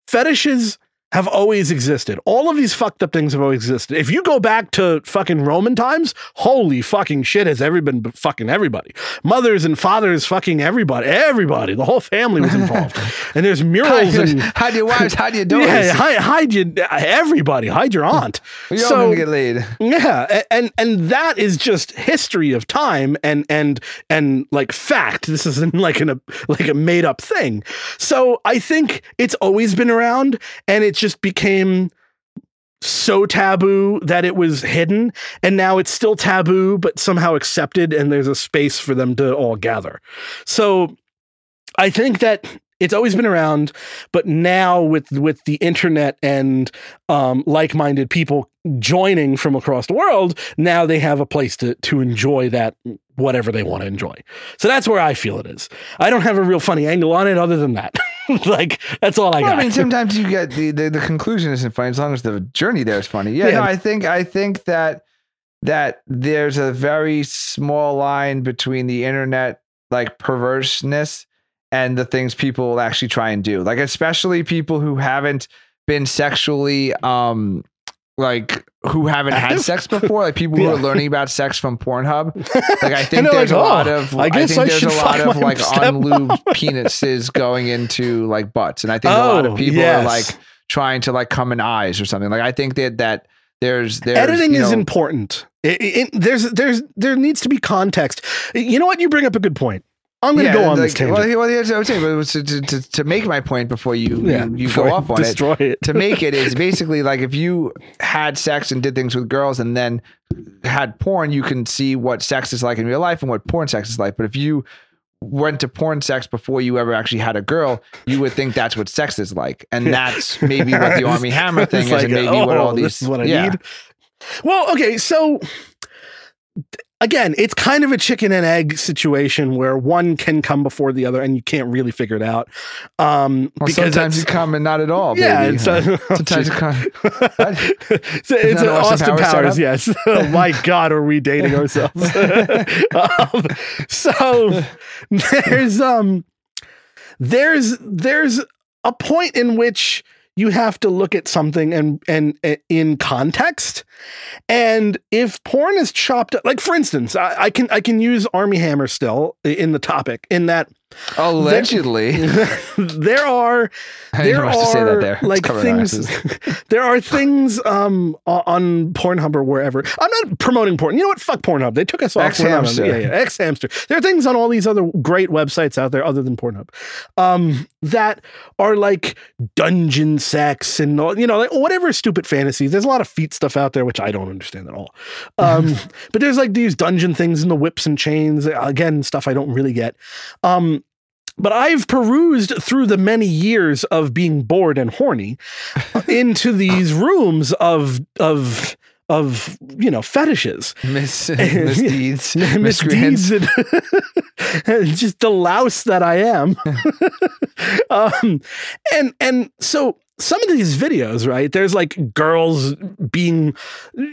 fetishes have always existed. All of these fucked up things have always existed. If you go back to fucking Roman times, holy fucking shit has everybody been fucking everybody. Mothers and fathers fucking everybody. Everybody. The whole family was involved. *laughs* and there's murals and hide your wives, hide your daughters. yeah, hide, hide you everybody, hide your aunt. *laughs* All So- gonna get laid. yeah, and and that is just history of time and and and like fact. This isn't *laughs* like an a like a made up thing. So I think it's always been around, and it just became so taboo that it was hidden, and now it's still taboo, but somehow accepted, and there's a space for them to all gather. So I think that it's always been around, but now with with the internet and um, like-minded people joining from across the world, now they have a place to to enjoy that whatever they want to enjoy. So that's where I feel it is. I don't have a real funny angle on it other than that. *laughs* *laughs* like that's all I Well, got. I mean, *laughs* sometimes you get the, the the conclusion isn't funny as long as the journey there is funny. Yeah, Yeah. no, I think I think that that there's a very small line between the internet like perverseness and the things people will actually try and do. Like especially people who haven't been sexually um like who haven't had sex before, like people who are learning about sex from Pornhub. Like I *laughs* think there's like, a oh, lot "Oh, of I I, think I there's a lot of like unlubed penises going into like butts, and I think a lot Oh, of people yes. are like trying to like come in eyes or something. Like I think that that there's there's Editing you is know, important. It, it- there's there's there needs to be context. You know what? You bring up a good point. I'm going to go on like, this tangent. Well, well, what I'm saying, but to, to, to, make my point before you yeah, you, you before go off on it. destroy it. to make it is *laughs* basically like if you had sex and did things with girls and then had porn, you can see what sex is like in real life and what porn sex is like. But if you went to porn sex before you ever actually had a girl, you would think that's what sex is like. And that's maybe what the *laughs* Armie Hammer thing is, like, and maybe what oh, all oh, these This is what I yeah. need. Well, okay, so again, it's kind of a chicken and egg situation where one can come before the other, and you can't really figure it out. Um, Well, because sometimes you come and not at all. yeah, it's, uh, *laughs* sometimes you come. *laughs* it's, it's an Austin Austin Powers Powers, yes. *laughs* oh my God, are we dating ourselves? um, so there's um there's there's a point in which you have to look at something and and, and in context. And if porn is chopped up, like for instance, I, I can I can use Armie Hammer still in the topic in that Allegedly, *laughs* there are *laughs* there know much to say that are there. It's like things *laughs* there are things um on Pornhub or wherever. I'm not promoting porn. You know what? Fuck Pornhub. They took us off. On- X-Hamster. Yeah, yeah. X Hamster. There are things on all these other great websites out there other than Pornhub um, that are like dungeon sex and all, you know like whatever stupid fantasies. There's a lot of feet stuff out there which I don't understand at all. Um, *laughs* but there's like these dungeon things and the whips and chains. Again, stuff I don't really get. Um, but I've perused through the many years of being bored and horny *laughs* into these rooms of of of you know fetishes, *laughs* Miss, misdeeds, misdeeds, miscreants. and just the louse that I am. um, and and so some of these videos, right? There's like girls being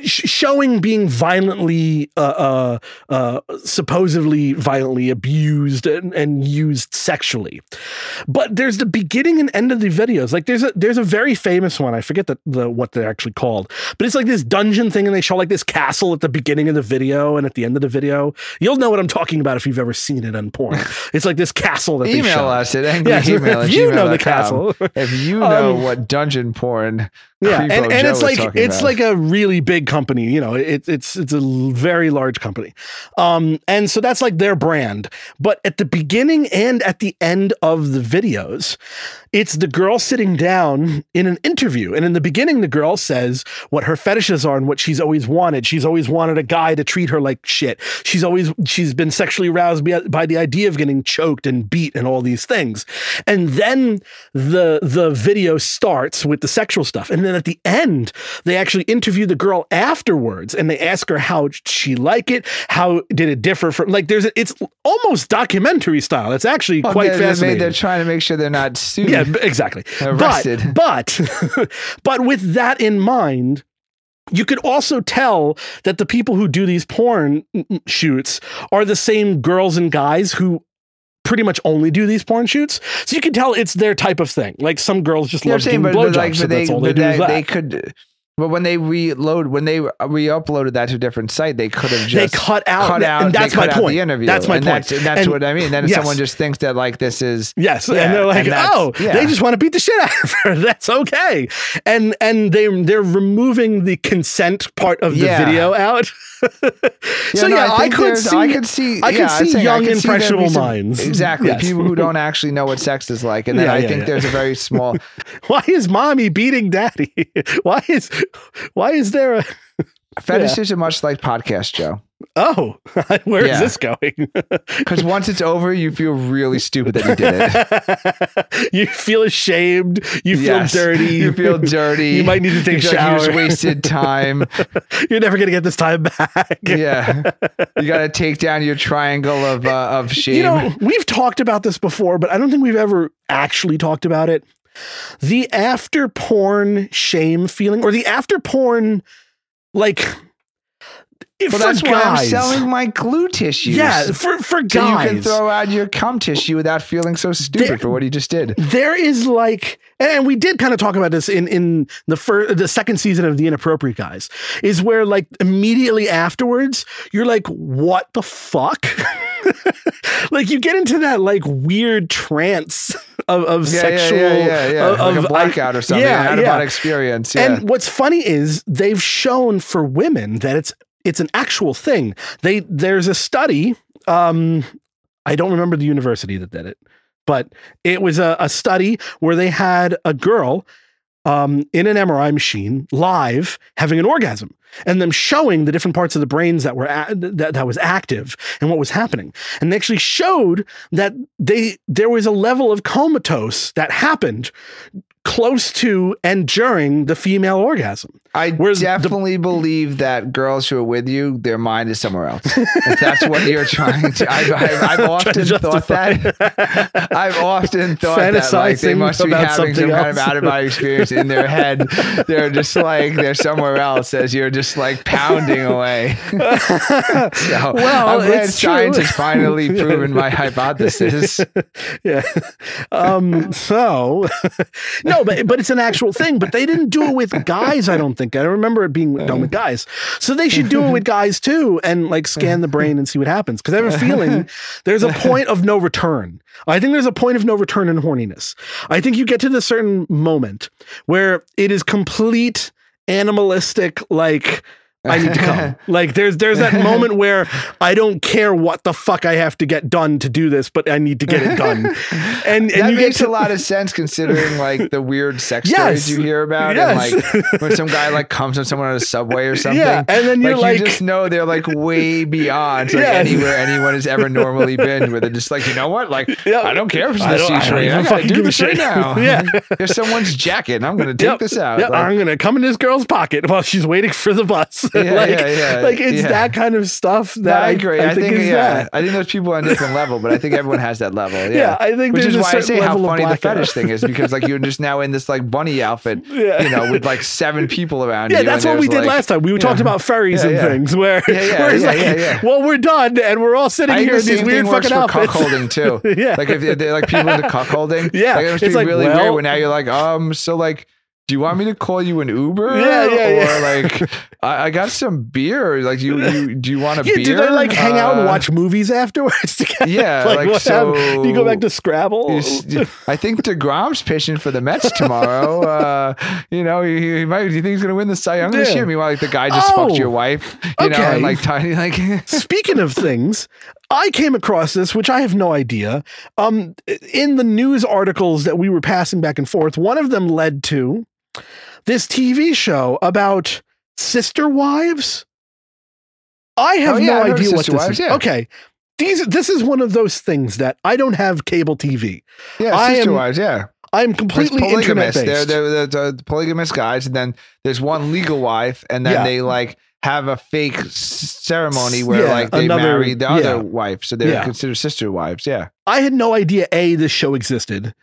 sh- showing being violently, uh, uh, uh, supposedly violently abused and, and used sexually. But there's the beginning and end of the videos. Like there's a there's a very famous one. I forget the, the what they're actually called, but it's like this dungeon thing, and they show like this castle at the beginning of the video and at the end of the video. You'll know what I'm talking about if you've ever seen it on porn. *laughs* It's like this castle that they Email show. us at angry Yes, email if *laughs* you know the castle. If you *laughs* know Um, what dungeon porn yeah and, and Joe it's like it's about. like a really big company you know it's it's it's a very large company. Um and so that's like their brand. But at the beginning and at the end of the videos it's the girl sitting down in an interview. And in the beginning the girl says what her fetishes are and what she's always wanted. She's always wanted a guy to treat her like shit. She's always she's been sexually aroused by, by the idea of getting choked and beat and all these things. And then the the video starts with the sexual stuff. And then at the end they actually interview the girl afterwards and they ask her how she like it how did it differ from like there's a, it's almost documentary style it's actually Well, quite they're, they're, fascinating they're trying to make sure they're not sued. yeah, exactly. Arrested. But *laughs* but but with that in mind, you could also tell that the people who do these porn mm, mm, shoots are the same girls and guys who pretty much only do these porn shoots. So you can tell it's their type of thing. Like some girls just love saying, but blowjobs, like, so they, that's all they do. is that. they could. But when they reload, when they uh, re-uploaded that to a different site, they could have just They cut out, cut out. and that's my point. The interview. That's my and point. That's, and that's And- what I mean. Then yes. someone just thinks that like this is Yes, Yeah, and they're like, and "Oh, yeah. they just want to beat the shit out of her. *laughs* That's okay." And and they they're removing the consent part of the Yeah. video out. *laughs* so no, yeah, I, think could see I could see. I could see saying young could see impressionable some- minds. Exactly, Yes. people who don't actually know what sex is like, and then I think there's a very small. *laughs* why is mommy beating daddy? Why is *laughs* why is there a Fetishes are much like podcast, Joe. oh *laughs* where is Yeah. this going? *laughs* Because once it's over, you feel really stupid that you did it. you feel ashamed. You feel Yes. dirty. You feel dirty. You might need to take a You like you wasted time. You're never gonna get this time back. yeah, you got to take down your triangle of uh, of shame. You know, we've talked about this before, but I don't think we've ever actually talked about it. The after porn shame feeling, or the after porn, like, for that's why I'm selling my glue tissues. Yeah, for for so you can throw out your cum tissue without feeling so stupid There- for what you just did. there is like and we did kind of talk about this in in the first the second season of the inappropriate guys is where like immediately afterwards you're like what the fuck *laughs* like you get into that like weird trance of, of Yeah, sexual yeah, yeah, of- like of- a blackout or something. yeah, an out of yeah. body experience. Yeah. and what's funny is they've shown for women that it's it's an actual thing. They there's a study. Um, I don't remember the university that did it, but it was a, a study where they had a girl um, in an MRI machine live having an orgasm and them showing the different parts of the brains that were a- that, that was active and what was happening and they actually showed that they there was a level of comatose that happened close to and during the female orgasm I Whereas the- definitely believe that girls who are with you, their mind is somewhere else. if that's what you're trying to, I've, I've, I've *laughs* often thought that. *laughs* I've often thought that like they must be having some something kind of out of body experience in their head. *laughs* They're just like they're somewhere else as you're just like pounding away. so Well, I'm glad it's science true. has finally proven my hypothesis. yeah. Um, so no, but but it's an actual thing. But they didn't do it with guys. I don't think. I remember it being done with guys. So they should do it with *laughs* guys too, and like scan the brain and see what happens. Because I have a feeling *laughs* there's a point of no return. I think there's a point of no return in horniness. I think you get to this certain moment where it is complete animalistic, like. I need to come. *laughs* Like there's there's that moment where I don't care what the fuck I have to get done to do this, but I need to get it done. *laughs* And and that you makes get to, a lot of sense considering like the weird sex Yes. stories you hear about Yes. and like when some guy like comes on someone on a subway or *laughs* something. Yeah, and then you're like- you just know they're like way beyond like Yes. anywhere anyone has ever normally been where they're just like, you know what? Like Yeah. I don't care if it's I don't- I C don't train. even I gotta fucking do this right now. Yeah. There's someone's jacket and I'm gonna take Yep. this out. Yep, Like, I'm gonna come in this girl's pocket while she's waiting for the bus. *laughs* Yeah, like, yeah, yeah, like it's yeah. that kind of stuff that no, I agree. I, think, is yeah, that. I think those people on a different level, but I think everyone has that level. *laughs* Yeah, Yeah, I think which is why I say how funny the fetish thing is *laughs* because like you're just now in this like bunny outfit, you know, with like seven people around Yeah, that's what we did like- last time. We talked about furries and things where, Yeah, yeah, where it's yeah, like, well, we're done and we're all sitting here the in these weird fucking outfits. cuckolding too. Yeah. like if like people into cuckolding. Yeah, like, it must it's like, really weird when now you're like, um, so like. Do you want me to call you an Uber? Yeah, yeah, or yeah. like, I, I got some beer. Like, you, you do you want a *laughs* Yeah, beer? do they like hang out and Uh, watch movies afterwards *laughs* together? yeah, like, what so- happened? you go back to Scrabble. I think Degrom's pitching for the Mets tomorrow. *laughs* Uh, you know, he, he might. Do you think he's going to win the Cy Young this year? Meanwhile, like the guy just Oh, fucked your wife. You know, okay. and like tiny, like Speaking of things, I came across this, which I have no idea. Um, in the news articles that we were passing back and forth, one of them led to this TV show about sister wives. I have Oh, yeah, no of idea what this Wives, is. yeah. Okay. These, this is one of those things that I don't have cable TV. yeah, I sister am wives. Yeah, I'm completely internet polygamous. They're, they're, they're, they're polygamous guys, and then there's one legal wife, and then Yeah. they like have a fake ceremony where Yeah, like they another- marry the other yeah. wife, so they're Yeah. considered sister wives. Yeah, I had no idea A, this show existed.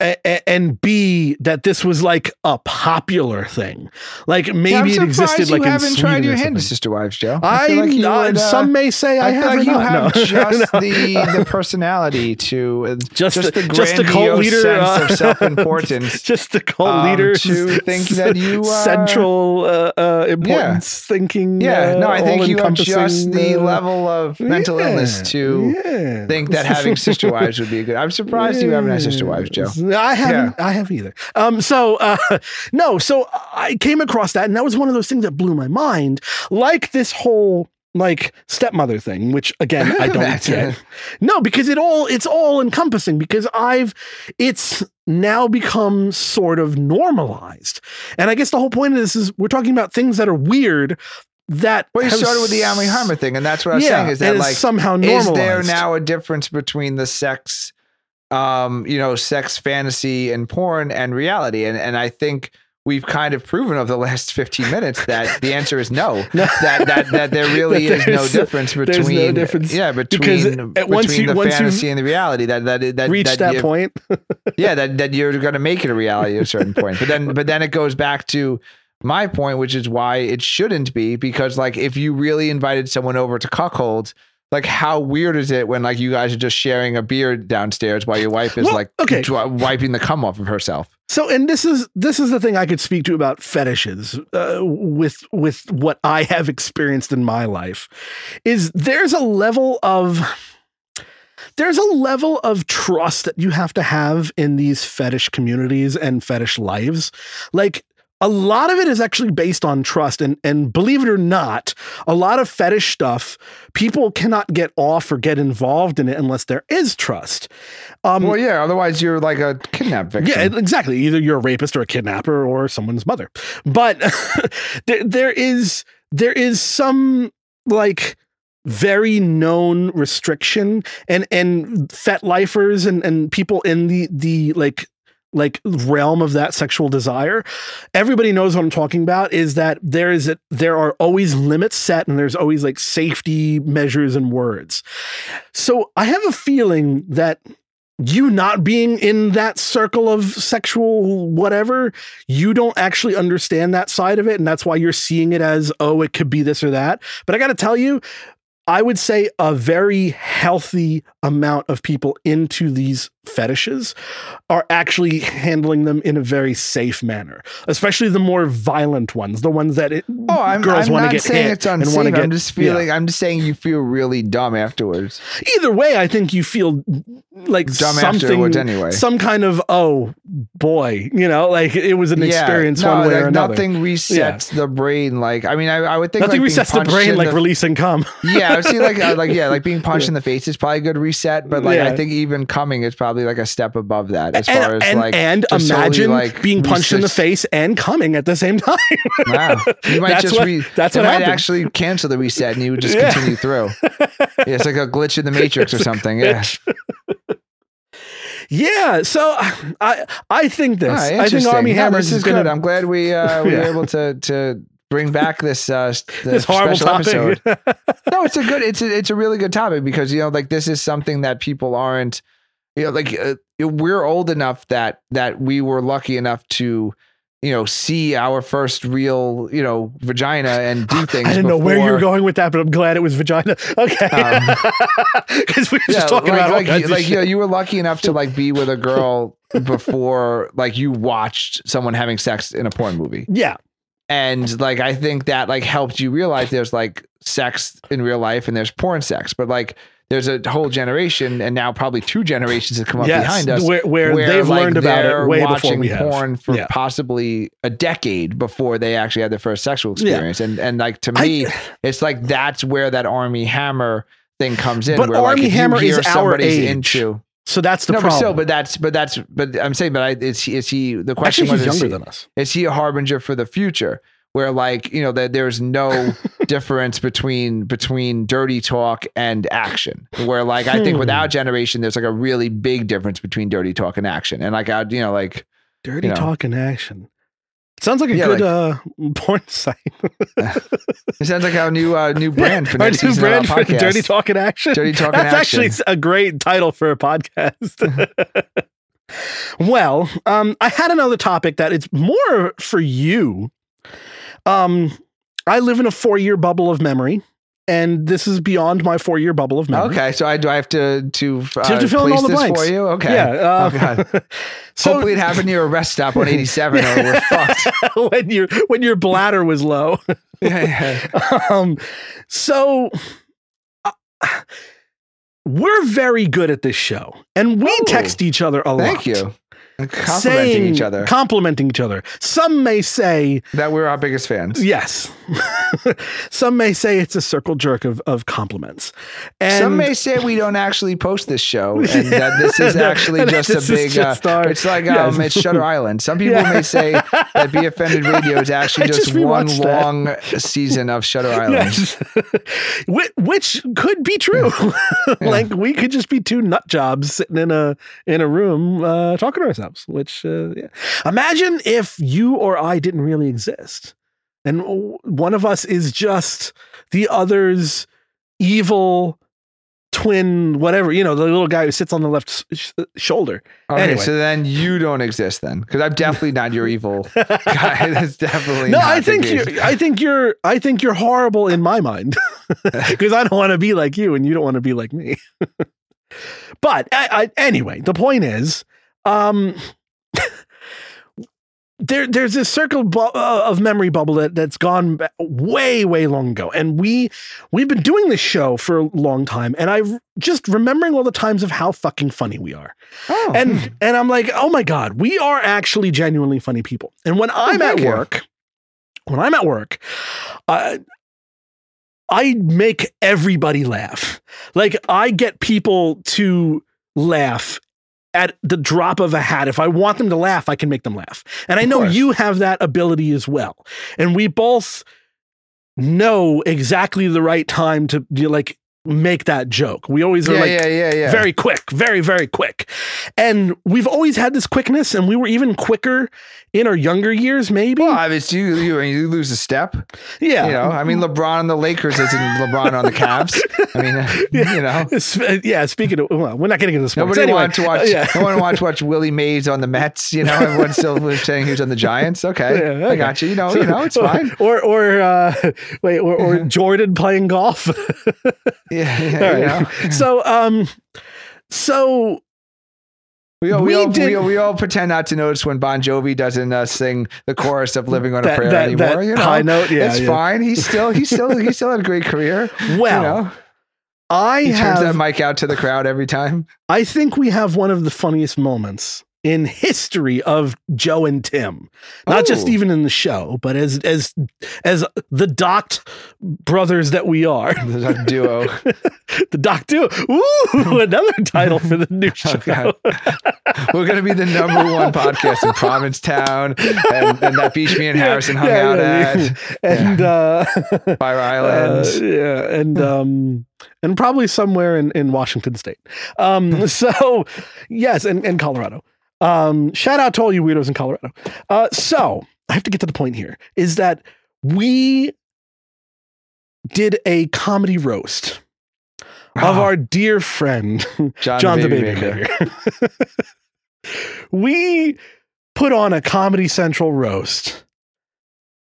A- a- and B that this was like a popular thing. Like maybe Yeah, it existed like in haven't Sweden tried your hand to. Sister Wives, Joe. I, feel like uh, would, uh, some may say I, I have like you not, have no. *laughs* just No. the the personality to uh, Just just, the- the just the cult leader, sense uh, of *laughs* self-importance. *laughs* just the cult um, leader to think that you, uh, central uh, uh, importance thinking. Yeah, no, I think you have just the level of mental yeah, illness to yeah. think that having sister wives would be good. I'm surprised you haven't had sister wives, Joe. I haven't. I have either. Um. So, uh, *laughs* no. So I came across that, and that was one of those things that blew my mind. Like this whole like stepmother thing, which again I don't get. No, because it all it's all encompassing. Because I've it's now become sort of normalized, and I guess the whole point of this is we're talking about things that are weird. That Well, you have started with the Armie Hammer thing, and that's what I was yeah, saying is that like somehow normalized. is there now a difference between the sex um you know sex fantasy and porn and reality and and i think we've kind of proven over the last *laughs* 15 minutes that the answer is no *laughs* No. that that that there *laughs* really That is no difference no between difference. yeah between Because between once you- the once fantasy and the reality that that that reach that, you- point. yeah that that you're going to make it a reality at a certain point but then but then it goes back to my point which is why it shouldn't be because like if you really invited someone over to cuckold like how weird is it when like you guys are just sharing a beer downstairs while your wife is Well, like okay. dri- wiping the cum off of herself So, and this is this is the thing I could speak to about fetishes uh, with with what I have experienced in my life. Is there's a level of there's a level of trust that you have to have in these fetish communities and fetish lives. Like a lot of it is actually based on trust and and believe it or not, a lot of fetish stuff people cannot get off or get involved in it unless there is trust. Um, well yeah otherwise you're like a kidnap victim yeah, exactly. Either you're a rapist or a kidnapper or someone's mother. But *laughs* there, there is there is some like very known restriction and and fet lifers and and people in the the like like realm of that sexual desire everybody knows what i'm talking about is that there is a, there are always limits set and there's always like safety measures and words so i have a feeling that you not being in that circle of sexual whatever, you don't actually understand that side of it. And that's why you're seeing it as, oh, it could be this or that. But I got to tell you, I would say a very healthy amount of people into these fetishes are actually handling them in a very safe manner, especially the more violent ones, the ones that it, Oh, I'm, girls want to not get saying hit it's and unsafe. want to get. I'm just feeling. I'm just saying you feel really dumb afterwards. Either way, I think you feel like Dumb something, afterwards anyway. some kind of oh boy, you know, like it was an experience no, one way like or another. Nothing resets the brain. Like I mean, I, I would think Nothing like resets the brain like the- releasing cum. yeah, I would see like uh, like yeah, like being punched in the face is probably a good reset. But like Yeah. I think even coming is probably like a step above that as and far as and, like and imagine like, being punched in the face and coming at the same time. *laughs* Wow, you might That's just what- re- that's what might happened. actually cancel the reset and you would just Yeah. continue through. Yeah, it's like a glitch in the *laughs* matrix or something. Yeah. yeah, so I I think this. Right, I think. Army No, Hammer this is gonna, good. I'm glad we uh, we *laughs* were Yeah. able to to bring back this uh, *laughs* this horrible special topic. episode. *laughs* no, it's a good, it's a, it's a really good topic because you know, like this is something that people aren't, you know, like uh, we're old enough that that we were lucky enough to, you know, see our first real, you know, vagina and do *laughs* things. I didn't know where you were going with that, but I'm glad it was vagina. Okay, because we were just talking like, about like, of like you, know, you were lucky enough to like be with a girl before like you watched someone having sex in a porn movie Yeah, and like i think that like helped you realize there's like sex in real life and there's porn sex but like there's a whole generation and now probably two generations that come up yes, behind us where, where, they've like, learned about it way before watching we have. porn for Yeah. possibly a decade before they actually had their first sexual Yeah. experience and and like to I- me it's like that's where that Armie Hammer thing comes in But where like Army you Hammer hear is our age. into So that's the no, but problem. still, but that's, but that's, but I'm saying, but I, is he, is he? The question Actually, was, he's is younger he, than us. is he a harbinger for the future? Where like you know that there's no *laughs* difference between between dirty talk and action. Where like I think Hmm. with our generation, there's like a really big difference between dirty talk and action. And like I, you know, like Dirty you know. talk and action. Sounds like a Yeah, good uh, *laughs* porn site. it sounds like our new uh, new brand for *laughs* Our next new season brand for. Dirty Talk in Action. Dirty Talk in That's actually a great title for a podcast. *laughs* Well, um, I had another topic that it's more for you. Um, I live in a four year bubble of memory, and this is beyond my four year bubble of memory. Okay, so I do I have to to, uh, you have to fill in all the blanks. for you? Okay. Yeah. Uh, oh god. *laughs* so Hopefully it happened near a rest stop on 87 or we're *laughs* fucked. *laughs* when your when your bladder was low. Yeah, yeah. um, so uh, we're very good at this show, and we Oh, text each other a lot. Thank you. Complimenting saying- each other. Complimenting each other. Some may say that we're our biggest fans. yes. *laughs* Some may say it's a circle jerk of, of compliments. And Some may say we don't actually post this show and that this is *laughs* actually just a big. just uh, our- it's like yes. um, it's Shutter *laughs* Island. Some people Yeah. may say that Be Offended Radio is actually just, just one that. long season of Shutter Island. Yes. Whi- Which could be true. like we could just be two nut jobs sitting in a in a room uh, talking to ourselves. Which uh, yeah. imagine if you or I didn't really exist, and one of us is just the other's evil twin, whatever you know, the little guy who sits on the left sh- shoulder. Okay, Anyway. so then you don't exist then, because I'm definitely not your evil *laughs* guy. That's definitely no, I think you I think you're I think you're horrible in my mind *laughs* because I don't want to be like you and you don't want to be like me. *laughs* but I, I, anyway, the point is, um, there there's this circle bu- uh, of memory bubble that that's gone way way long ago, and we we've been doing this show for a long time, and I'm just remembering all the times of how fucking funny we are Oh, and and I'm like, oh my god, we are actually genuinely funny people. And when I'm at thank you. work, when I'm at work, I I make everybody laugh. Like I get people to laugh at the drop of a hat. If I want them to laugh, I can make them laugh. And I know you have that ability as well. And we both know exactly the right time to know, like make that joke. We always are yeah, like yeah, yeah, yeah. very quick, very, very quick. And we've always had this quickness, and we were even quicker in our younger years, maybe. Well, I mean, you, you, you lose a step. yeah. You know, I mean, LeBron on the Lakers isn't LeBron on the Cavs. I mean, uh, *laughs* *laughs* you know, yeah, speaking of, well, we're not getting into this. nobody Anyway, wanted to watch. uh, yeah. No one wanted to watch Willie Mays on the Mets. You know, everyone's still was *laughs* saying he was on the Giants. Okay, Yeah, I got you. You know, you know, it's fine. Or, or, uh, wait, or, or Jordan playing golf. Yeah, yeah, All you know. So, um, so We all, we, We all, did- we, all, we all pretend not to notice when Bon Jovi doesn't uh, sing the chorus of "Living on a that, Prayer" that, anymore. that you know, high note, yeah, it's yeah. fine. He's still, he's still, he still had a great career. *laughs* Well, you know, I he turns that mic out to the crowd every time. I think we have one of the funniest moments in history of Joe and Tim. Not just Oh. even in the show, but as as as the docked brothers that we are. *laughs* The doc duo. *laughs* the doc duo. Ooh, *laughs* another title for the new show. Okay. We're going to be the number one podcast in Provincetown and, and that beach me and Harrison hung Yeah, out yeah, at. And uh, Fire uh, yeah, and um and probably somewhere in, in Washington State. Um so yes, and, and Colorado. Um shout out to all you weirdos in Colorado. Uh so I have to get to the point here is that we did a comedy roast of our dear friend John, John the Baby Baby Maker. *laughs* we put on a Comedy Central roast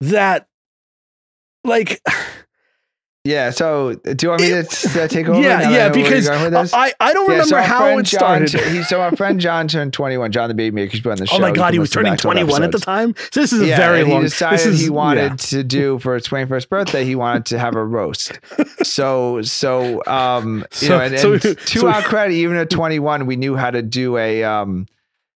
that, like, Yeah. So, do you want me to uh, take over? *laughs* yeah, now that I yeah, know where you're because going with this? I, I don't Yeah, remember so how it John started. he, so our friend John turned 21. John the Baby Maker. He's been on the show. oh my God, he was turning back to old 21 at the time. So this is a very and long. He decided this is, he wanted yeah. to do for his 21st birthday. He wanted to have a roast. *laughs* So, so, um, you So- know, and, *laughs* so- to our credit, even at 21, we knew how to do a, um,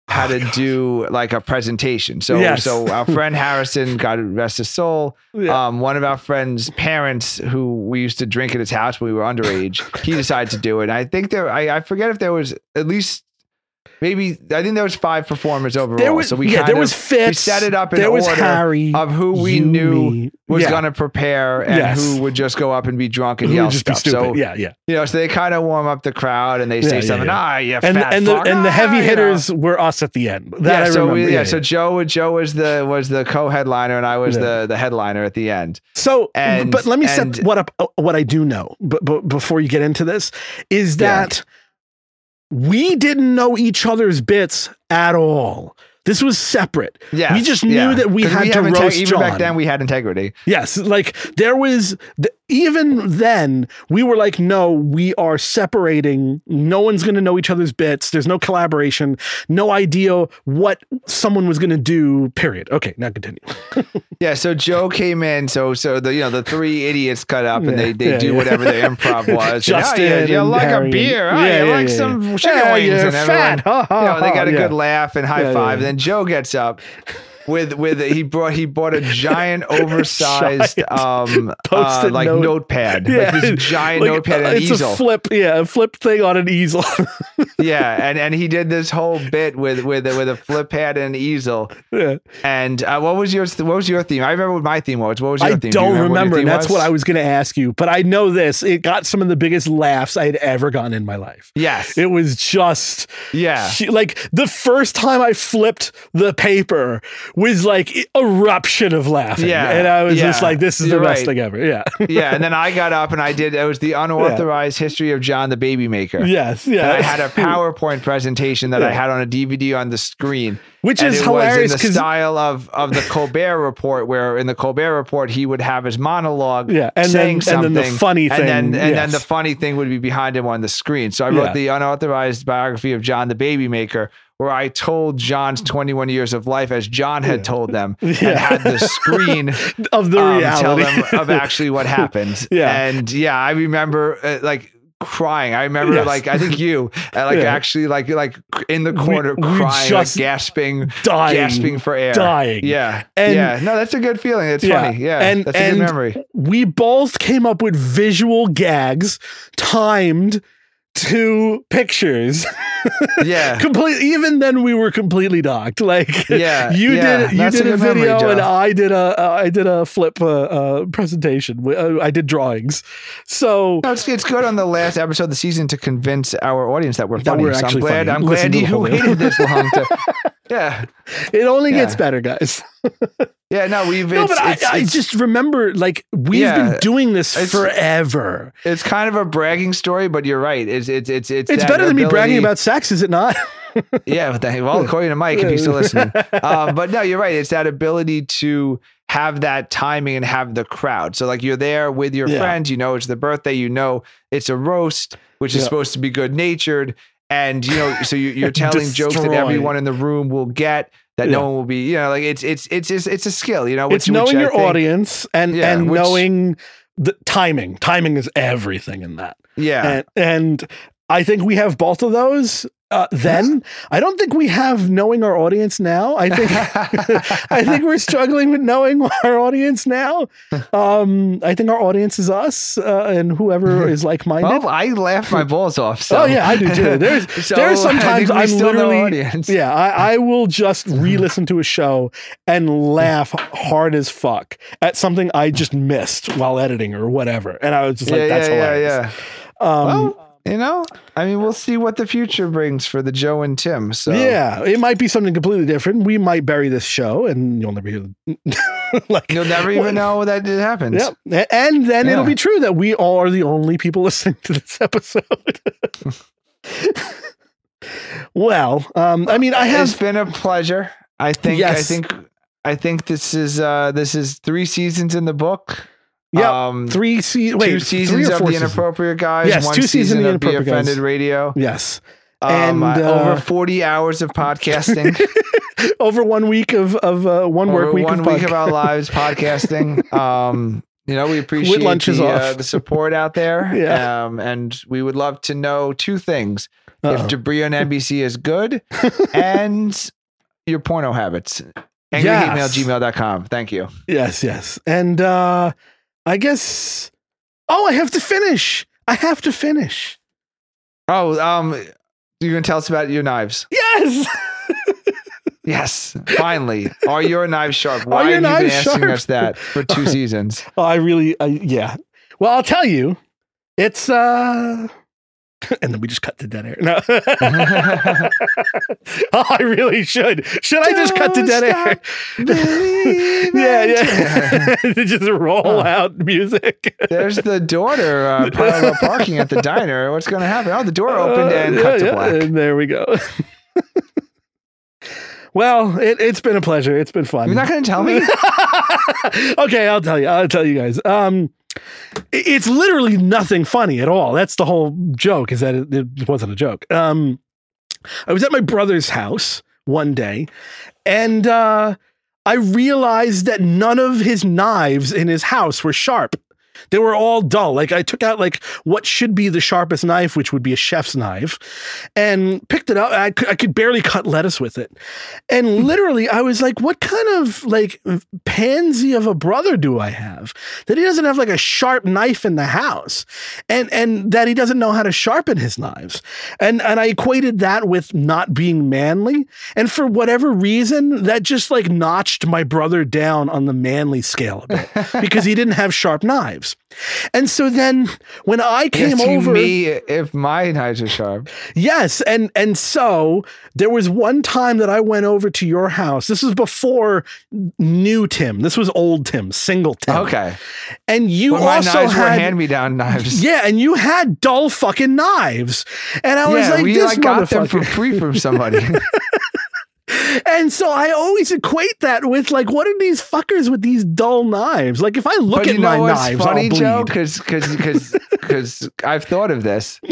how to do like a presentation. So, Yes. so our friend Harrison, God rest his soul, Yeah. um, one of our friends' parents who we used to drink at his house when we were underage, he decided to do it. And I think there, I, I forget if there was at least maybe, I think there was five performers overall. there was, so we yeah, kind there of, was Fitz. we set it up in there was order Harry of who we you, knew me. was yeah. going to prepare and Yes. who would just go up and be drunk and Who yell just be stuff. stupid. So, yeah, yeah. you know, so they kind of warm up the crowd and they say Yeah, yeah, something, yeah. ah, you And and the fuck, and the ah," heavy you know. hitters were us at the end. That yeah, I so we, yeah, yeah, so Joe Joe was the was the co-headliner and I was Yeah. the the headliner at the end. So, And- but let me and- set what up. uh, What I do know, but, but before you get into this, is Yeah. that we didn't know each other's bits at all. This was separate. Yeah, we just knew yeah. that we had to have inte- even John. back then we had integrity. Yes, like there was th- even then we were like, no, we are separating. No one's going to know each other's bits. There's no collaboration. No idea what someone was going to do. Period. Okay, now continue. *laughs* Yeah, so Joe came in, so so the you know the three idiots cut up and Yeah, they, they yeah, do whatever the improv *laughs* was. And, oh, you and like Harry a beer? Oh, yeah, you like some yeah. chicken Yeah, wings? and everyone, fat. Ha, ha, you know, they got a good laugh and high five. And then Joe gets up with with he brought he bought a giant *laughs* oversized Giant um *laughs* uh, like note. notepad, like this *laughs* giant like, notepad uh, and it's easel. a flip, yeah, a flip thing on an easel. yeah, and and he did this whole bit with with with a flip pad and an easel. yeah. And uh, what was your what was your theme? I remember what my theme was. What was your I theme? Do you don't what your remember, theme and that's was? what I was going to ask you. But I know this: it got some of the biggest laughs I had ever gotten in my life. Yes. It was just yeah. Like the first time I flipped the paper was like eruption of laughing. Yeah, And I was just like, this is you're the best right. thing ever. Yeah. *laughs* yeah, and then I got up and I did. It was the unauthorized history of John the Baby Maker. yes. And Yeah. I had a *laughs* PowerPoint presentation that I had on a DVD on the screen, Which is hilarious was in the style of of the Colbert Report, where in the Colbert Report he would have his monologue, Yeah, and saying then- and then the funny and then thing, and then the funny thing would be behind him on the screen. So I wrote Yeah. the unauthorized biography of John the Baby Maker. Where I told John's 21 years of life as John had told them, *laughs* and had the screen *laughs* of the um, tell reality. them of actually what happened. *laughs* Yeah. and yeah, I remember uh, like crying. I remember Yes. like I think you uh, like Yeah. actually like like in the corner we crying, like gasping, dying, gasping for air, dying. Yeah, And- yeah. No, that's a good feeling. It's Yeah. funny. Yeah, And- that's a and- good memory. we both came up with visual gags timed to pictures. *laughs* Yeah. Complete. Even then, we were completely docked. Like, Yeah, you yeah, did. You that's a did a, good memory, video, and I did a. Uh, I did a flip uh, uh, presentation. Uh, I did drawings. So No, it's, it's good on the last episode of the season to convince our audience that we're That funny. we're so I'm actually glad. funny. I'm Listen glad you waited this long *laughs* to. Yeah, it only gets better, guys. *laughs* yeah. No, we've. no, it's, but I, it's, I just remember, like, we've Yeah. been doing this It's- forever. It's kind of a bragging story, but you're right. It's it's it's it's, It's better than me bragging about sex, is it not? *laughs* Yeah, but well, according to Mike, if he's still listening. *laughs* Um, but no, you're right. It's that ability to have that timing and have the crowd. So like you're there with your Yeah. friends, you know it's the birthday, you know it's a roast, which is Yeah. supposed to be good natured. And you know, so you, you're *laughs* telling jokes that everyone in the room will get, that Yeah. no one will be, you know, like it's it's it's it's, it's a skill, you know. it's knowing which your think- audience and Yeah, and which- knowing the timing. Timing is everything in that. Yeah. And, and I think we have both of those. Uh, then I don't think we have knowing our audience now. I think *laughs* *laughs* I think we're struggling with knowing our audience now. Um, I think our audience is us uh, and whoever *laughs* is like minded. well, I laugh my balls off. So. oh yeah, I do too. There's So, there's sometimes I'm still know literally audience. yeah I, I will just re-listen to a show and laugh hard as fuck at something I just missed while editing or whatever, and I was just like, yeah, that's yeah, hilarious. yeah, Um, well, you know, I mean, we'll see what the future brings for the Joe and Tim. So Yeah, it might be something completely different. We might bury this show, and you'll never hear. *laughs* like you'll never even know that it happens. Yep. And then it'll be true that we are the only people *laughs* listening to this episode. *laughs* well, um, I mean, I it's have been a pleasure. I think. Yes. I think. I think this is uh this is three seasons in the book. Yeah Um, three se- wait, two three seasons or of the seasons? inappropriate guys. Yes, one two seasons season of The of Be Inappropriate Guys. Offended Radio. Yes, Um, And, uh, over forty hours of podcasting. *laughs* over one week of of uh, one work over week one of week of our lives *laughs* podcasting. Um, you know, we appreciate the, uh, the support out there. *laughs* Yeah. Um, and we would love to know two things: Uh-oh. if Debris on NBC is good, and your porno habits. Yes. AngryHateMail@gmail.com. Thank you. Yes, yes. And uh I guess Oh, I have to finish. I have to finish. Oh, um, you gonna tell us about your knives? Yes. *laughs* Yes, finally. Are your knives sharp? Why your have you been asking sharp? us that for two *laughs* seasons? Oh, I really I, yeah. Well, I'll tell you. It's uh *laughs* and then we just cut to dead air. No. *laughs* *laughs* oh, I really should. Should I just cut to dead air? yeah, yeah. just roll out music. There's the daughter uh, parallel parking at the diner. What's going to happen? Oh, the door opened and Uh, cut to yeah, black. and there we go. well, it, it's been a pleasure. It's been fun. You're not going to tell me? okay, I'll tell you. I'll tell you guys. Um, it's literally nothing funny at all. That's the whole joke. Is that it, it wasn't a joke. Um, I was at my brother's house one day, and uh, I realized that none of his knives in his house were sharp. They were all dull. Like I took out like what should be the sharpest knife, which would be a chef's knife, and picked it up. I could, I could barely cut lettuce with it. And hmm. literally, I was like, what kind of like pansy of a brother do I have that he doesn't have like a sharp knife in the house and and that he doesn't know how to sharpen his knives. And and I equated that with not being manly. And for whatever reason, that just like notched my brother down on the manly scale a bit *laughs* because he didn't have sharp knives. And so then when I came Asking over me if my knives are sharp. Yes, and and so there was one time that I went over to your house. This was before new Tim. This was old Tim, single Tim. Okay. And you Well, my also knives were had hand me down knives. *laughs* yeah, and you had dull fucking knives. And I was Yeah, like, we this like got them for free from somebody. *laughs* *laughs* and so I always equate that with like, what are these fuckers with these dull knives? Like, if I look at you my knives, funny, I'll bleed. Joe? Because because because *laughs* I've thought of this. *laughs*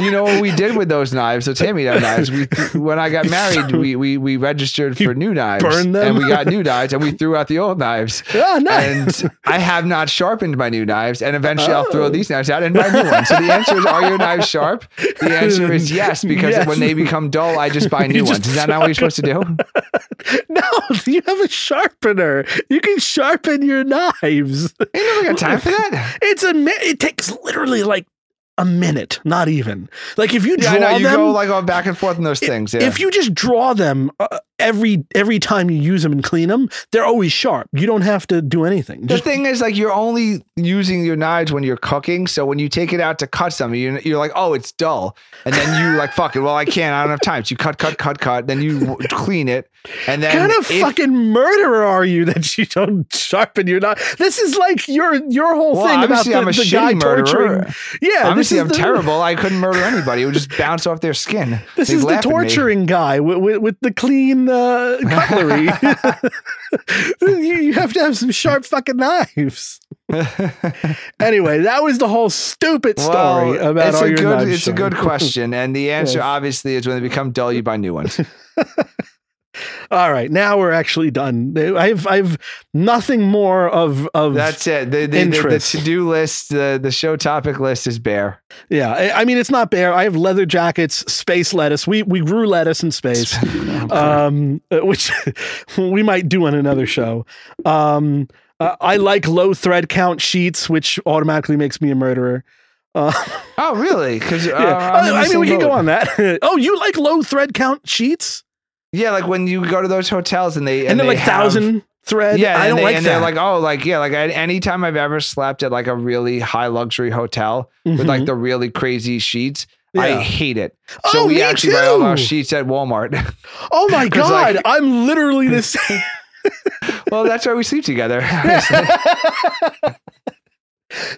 you know what we did with those knives? Those hand-me-down knives. We when I got *laughs* married, we we we registered for new knives, and we got new knives, and we threw out the old knives. Ah, nice. And I have not sharpened my new knives, and eventually I'll Oh. throw these knives out and buy new ones. So the answer is: Are your knives sharp? The answer is yes, because Yes. when they become dull, I just buy new just ones. Is that not what you're supposed to do? *laughs* no, you have a sharpener. You can sharpen your knives. Ain't nobody got time for that. *laughs* It's a it takes literally like a minute, not even. Like if you draw Yeah, know you them, go like going back and forth in those things. Yeah. if you just draw them uh, every every time you use them and clean them, they're always sharp. You don't have to do anything. The thing is, like, you're only using your knives when you're cooking. So when you take it out to cut something, you're, you're like, oh, it's dull. And then you like, fuck it. Well, I can't. I don't have time. So you cut, cut, cut, cut. Then you w- clean it. And then kind of if- fucking murderer are you that you don't sharpen your knife? This is like your your whole Well, thing about the, I'm a the guy murderer. torturing. Yeah, this Obviously, I'm the- terrible. I couldn't murder anybody. It would just bounce off their skin. *laughs* This They'd is the laugh at me. torturing guy with, with, with the clean uh, cutlery. *laughs* *laughs* you, you have to have some sharp fucking knives. Anyway, that was the whole stupid story Well, about it's all a your good, knives. It's a good question, and the answer Yes. obviously is when they become dull, you buy new ones. All right, now we're actually done. I've I've nothing more of of That's it. The, the, the, the to-do list, the, the show topic list is bare. yeah. I, I mean, it's not bare. I have leather jackets, space lettuce. We we grew lettuce in space. *laughs* um, uh, which *laughs* we might do on another show. Um, uh, I like low thread count sheets, which automatically makes me a murderer. Uh, *laughs* Oh, really? Because uh, yeah. I'm in the I mean, we can go on that. oh, you like low thread count sheets, Yeah, like when you go to those hotels and they and, they're they like have- thousand thread. Yeah, I don't they, like and that. they're like, oh, like yeah, like I, anytime I've ever slept at like a really high luxury hotel with like Mhm. the really crazy sheets, I hate it. Oh, So we actually buy all our too. sheets at Walmart. *laughs* oh my god, like- I'm literally the same. *laughs* well, that's why we sleep together. *laughs*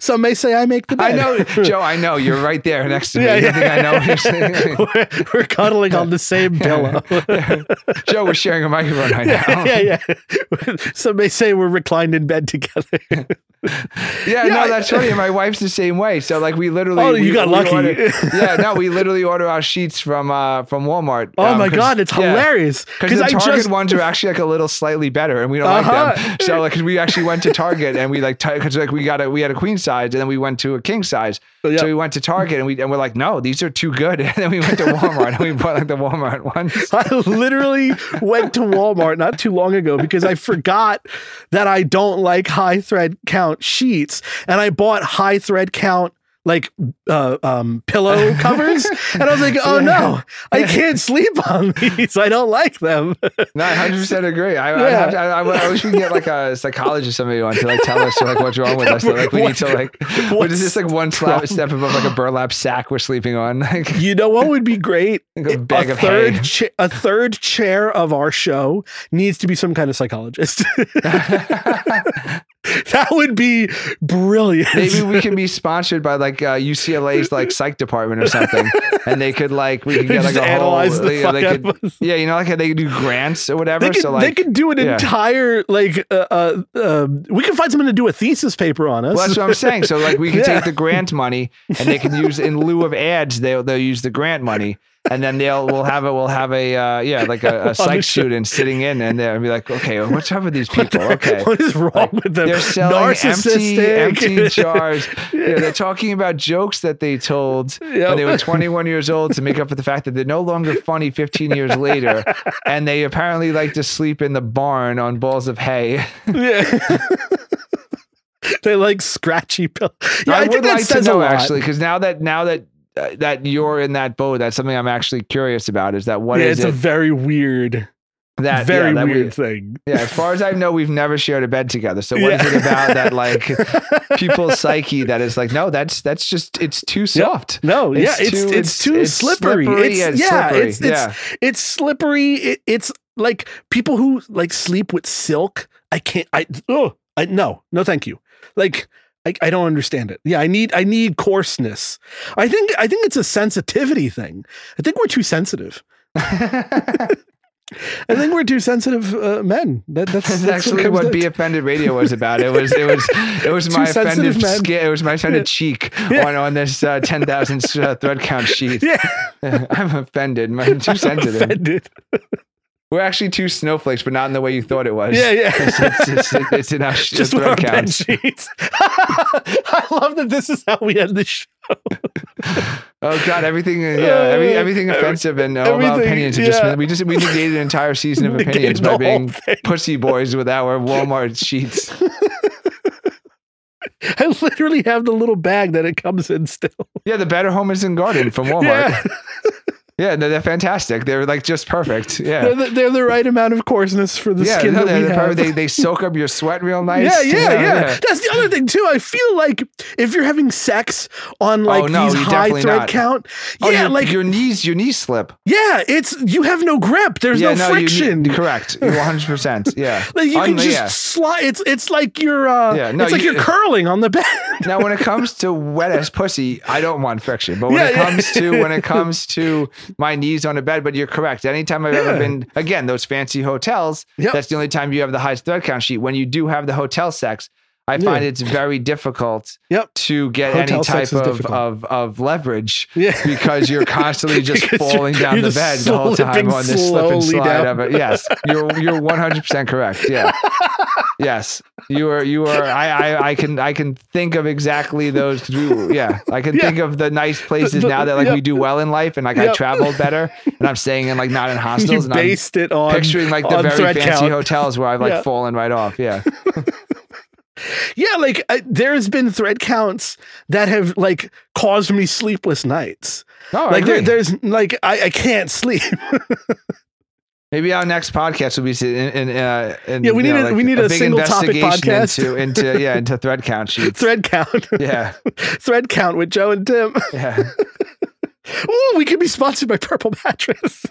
Some may say I make the bed. I know, *laughs* Joe. I know you're right there next to me. Yeah, yeah. I know what you're saying? *laughs* we're, we're cuddling on the same *laughs* pillow. Joe, we're sharing a microphone right now. yeah, yeah, yeah. Some may say we're reclined in bed together. *laughs* Yeah, no, that's funny. My wife's the same way. So like we literally Oh, you we- got we lucky. order- *laughs* yeah, no, we literally order our sheets from uh from Walmart. Oh um, my god, it's hilarious. Because the I Target just ones are actually like a little slightly better, and we don't Uh-huh. like them. So like, 'cause we actually went to Target and we like, because like we got a we had a queen size, and then we went to a king size. Yeah. So we went to Target and we and we're like, no, these are too good. *laughs* And then we went to Walmart and we bought like the Walmart ones. *laughs* I literally went to Walmart not too long ago because I forgot that I don't like high thread count sheets and I bought high thread count like uh, um, pillow *laughs* covers, and I was like, "Oh no, I can't sleep on these. I don't like them." *laughs* No, I hundred percent agree. I, I, Yeah. to- I, I, I wish we could get like a psychologist, somebody on to like tell us like what's wrong with *laughs* us. So, like we need to like, what is this like one slap, step above like a burlap sack we're sleeping on? Like, You know what would be great? like a bag a of third cha- a third chair of our show needs to be some kind of psychologist. *laughs* that would be brilliant. Maybe we can be *laughs* sponsored by like uh, UCLA's like psych department or something, and they could like we could get like Just a whole, the yeah, fuck they could, us. yeah, you know, like they could do grants or whatever. They could, so like, they could do an yeah. entire like uh, uh, uh, we can find someone to do a thesis paper on us. Well, that's what I'm saying. So like we can *laughs* Yeah. take the grant money and they can use in lieu of ads, they'll they'll use the grant money. And then they'll we'll have a we'll have a uh, yeah like a, a *laughs* psych student sitting in and and be like okay what's up with these people *laughs* okay what is wrong Like, with them? they're selling empty empty *laughs* jars yeah, they're talking about jokes that they told Yep. when they were 21 years old to make up for the fact that they're no longer funny 15 years later and they apparently like to sleep in the barn on balls of hay Yeah. they like scratchy pill. Yeah, I, I, think would like to know actually, because now that now that Uh, that you're in that boat, that's something I'm actually curious about. Is that what yeah, is it's a very weird, that very yeah, that we- weird thing. yeah, as far as I know, we've never shared a bed together. So what is Yeah. it about that like *laughs* people's psyche that is like, no, that's that's just it's too soft. No, yeah, it's too- it's, too slippery. It's, yeah, slippery. it's it's yeah. it's slippery. It, it's like people who like sleep with silk. I can't. I oh, I no, no, thank you. Like I, I don't understand it. Yeah, I need I need coarseness. I think I think it's a sensitivity thing. I think we're too sensitive. *laughs* I think we're too sensitive uh, men. That, that's, *laughs* That's that's actually comes what Be Offended Radio was about. It was it was it was *laughs* my offended skin. It was my offended cheek Yeah. on on this uh, ten thousand uh, thread count sheet. Yeah, I'm offended. I'm too sensitive. offended. We're actually two snowflakes, but not in the way you thought it was. Yeah, yeah. *laughs* It's, it's, it's, it's in our sh- Just counts. sheets. *laughs* I love that this is how we end the show. *laughs* Oh God, everything, uh, yeah, every, everything offensive and all about opinions. are just we just we negated an entire season of opinions by being pussy boys with our Walmart sheets. I literally have the little bag that it comes in still. Yeah, the Better Homes and Garden from Walmart. Yeah. Yeah, no, they're fantastic. They're like just perfect. *laughs* Yeah. They're, the, they're the right amount of coarseness for the yeah, skin no, that we have. They, they soak up your sweat real *laughs* nice. yeah, you yeah, know, yeah, That's the other thing too. I feel like if you're having sex on like Oh, no, these high thread not. count, Oh, yeah, your, like your knees, your knees slip. yeah, it's you have no grip. There's yeah, no, you need- friction. correct. You're 100. percent *laughs* Yeah. like you can just yeah. slide. It's it's like you're uh, Yeah, no, it's like you- you're curling on the bed. Now, when it comes to wet ass pussy, I don't want friction. But when Yeah, it yeah. comes to when it comes to my knees on a bed, but you're correct. Anytime I've ever been, again, those fancy hotels, Yep. that's the only time you have the highest thread count sheet. When you do have the hotel sex, I find Yeah. it's very difficult Yep. to get Hotel any type of, of of leverage Yeah. *laughs* because you're constantly just you're- falling down you're the bed the whole time on this slip and slide down. of it. Yes, you're you're 100 percent correct. Yeah. *laughs* Yes, you are. You are. I, I. I can. I can think of exactly those. we, yeah, I can Yeah. think of the nice places The- now that like yep. we do well in life, and like I Yep. traveled better, and I'm staying in like not in You *laughs* hostels, and I'm based it on picturing like the very fancy count. hotels where I've like Yeah. fallen right off. Yeah. *laughs* Yeah, like I, there's been thread counts that have like caused me sleepless nights. Oh, no, like there, there's like I, I can't sleep. *laughs* Maybe our next podcast will be in, in, uh, in Yeah, we need know, a- like we need a big single topic investigation podcast. into into *laughs* yeah into thread count sheets. thread count. Yeah, *laughs* thread count with Joe and Tim. yeah. *laughs* Ooh, we could be sponsored by Purple Mattress.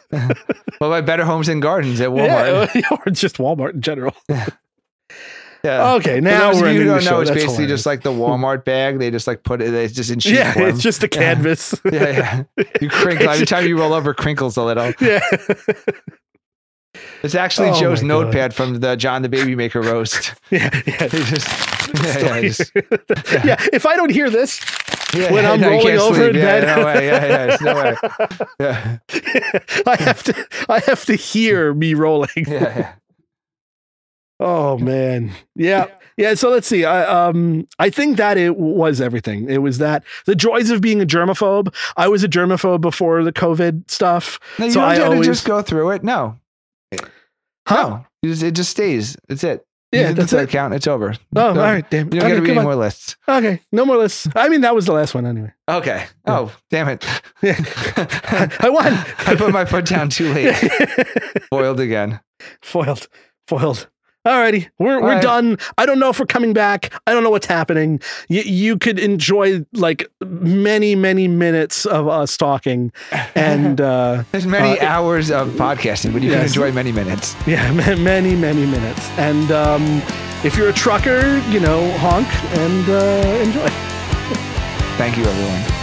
Well, by Better Homes and Gardens at Walmart. Yeah, or just Walmart in general. Yeah. Okay, now we're you who don't know, it's basically hilarious. just like the Walmart bag. They just like put it. It's just in sheet yeah, form. it's just a canvas. yeah, yeah. You crinkle every time you roll over, crinkles a little. yeah. It's actually Oh Joe's my God. notepad from the John the Baby Maker roast. *laughs* Yeah, yeah. *laughs* Just, yeah, yeah, just- *laughs* yeah, if I don't hear this yeah, when I'm no, rolling over sleep. in yeah, bed, no way, yeah, yeah, no way. Yeah, I have to I have to hear me rolling. yeah, yeah. Oh man. Yeah. Yeah, so let's see. I um I think that it was everything. It was that the joys of being a germaphobe. I was a germaphobe before the COVID stuff. No, you So don't I always- to just go through it. No, Huh? no, it just stays. That's it. Yeah, the that's third it. count. It's over. Oh, all Don't- right, damn. You don't Okay, get to read come any on. more lists. Okay, no more lists. I mean, that was the last one anyway. Okay. Oh, damn it. *laughs* *laughs* I won. I put my foot down too late. *laughs* Foiled again. foiled, foiled. Alrighty, we're we're right. done. I don't know if we're coming back. I don't know what's happening. You you could enjoy like many many minutes of us talking, *laughs* and uh, There's many Uh, hours of podcasting, but you can enjoy many minutes. yeah, *laughs* ma- many many minutes. And um, if you're a trucker, you know, honk and uh, enjoy. *laughs* Thank you, everyone.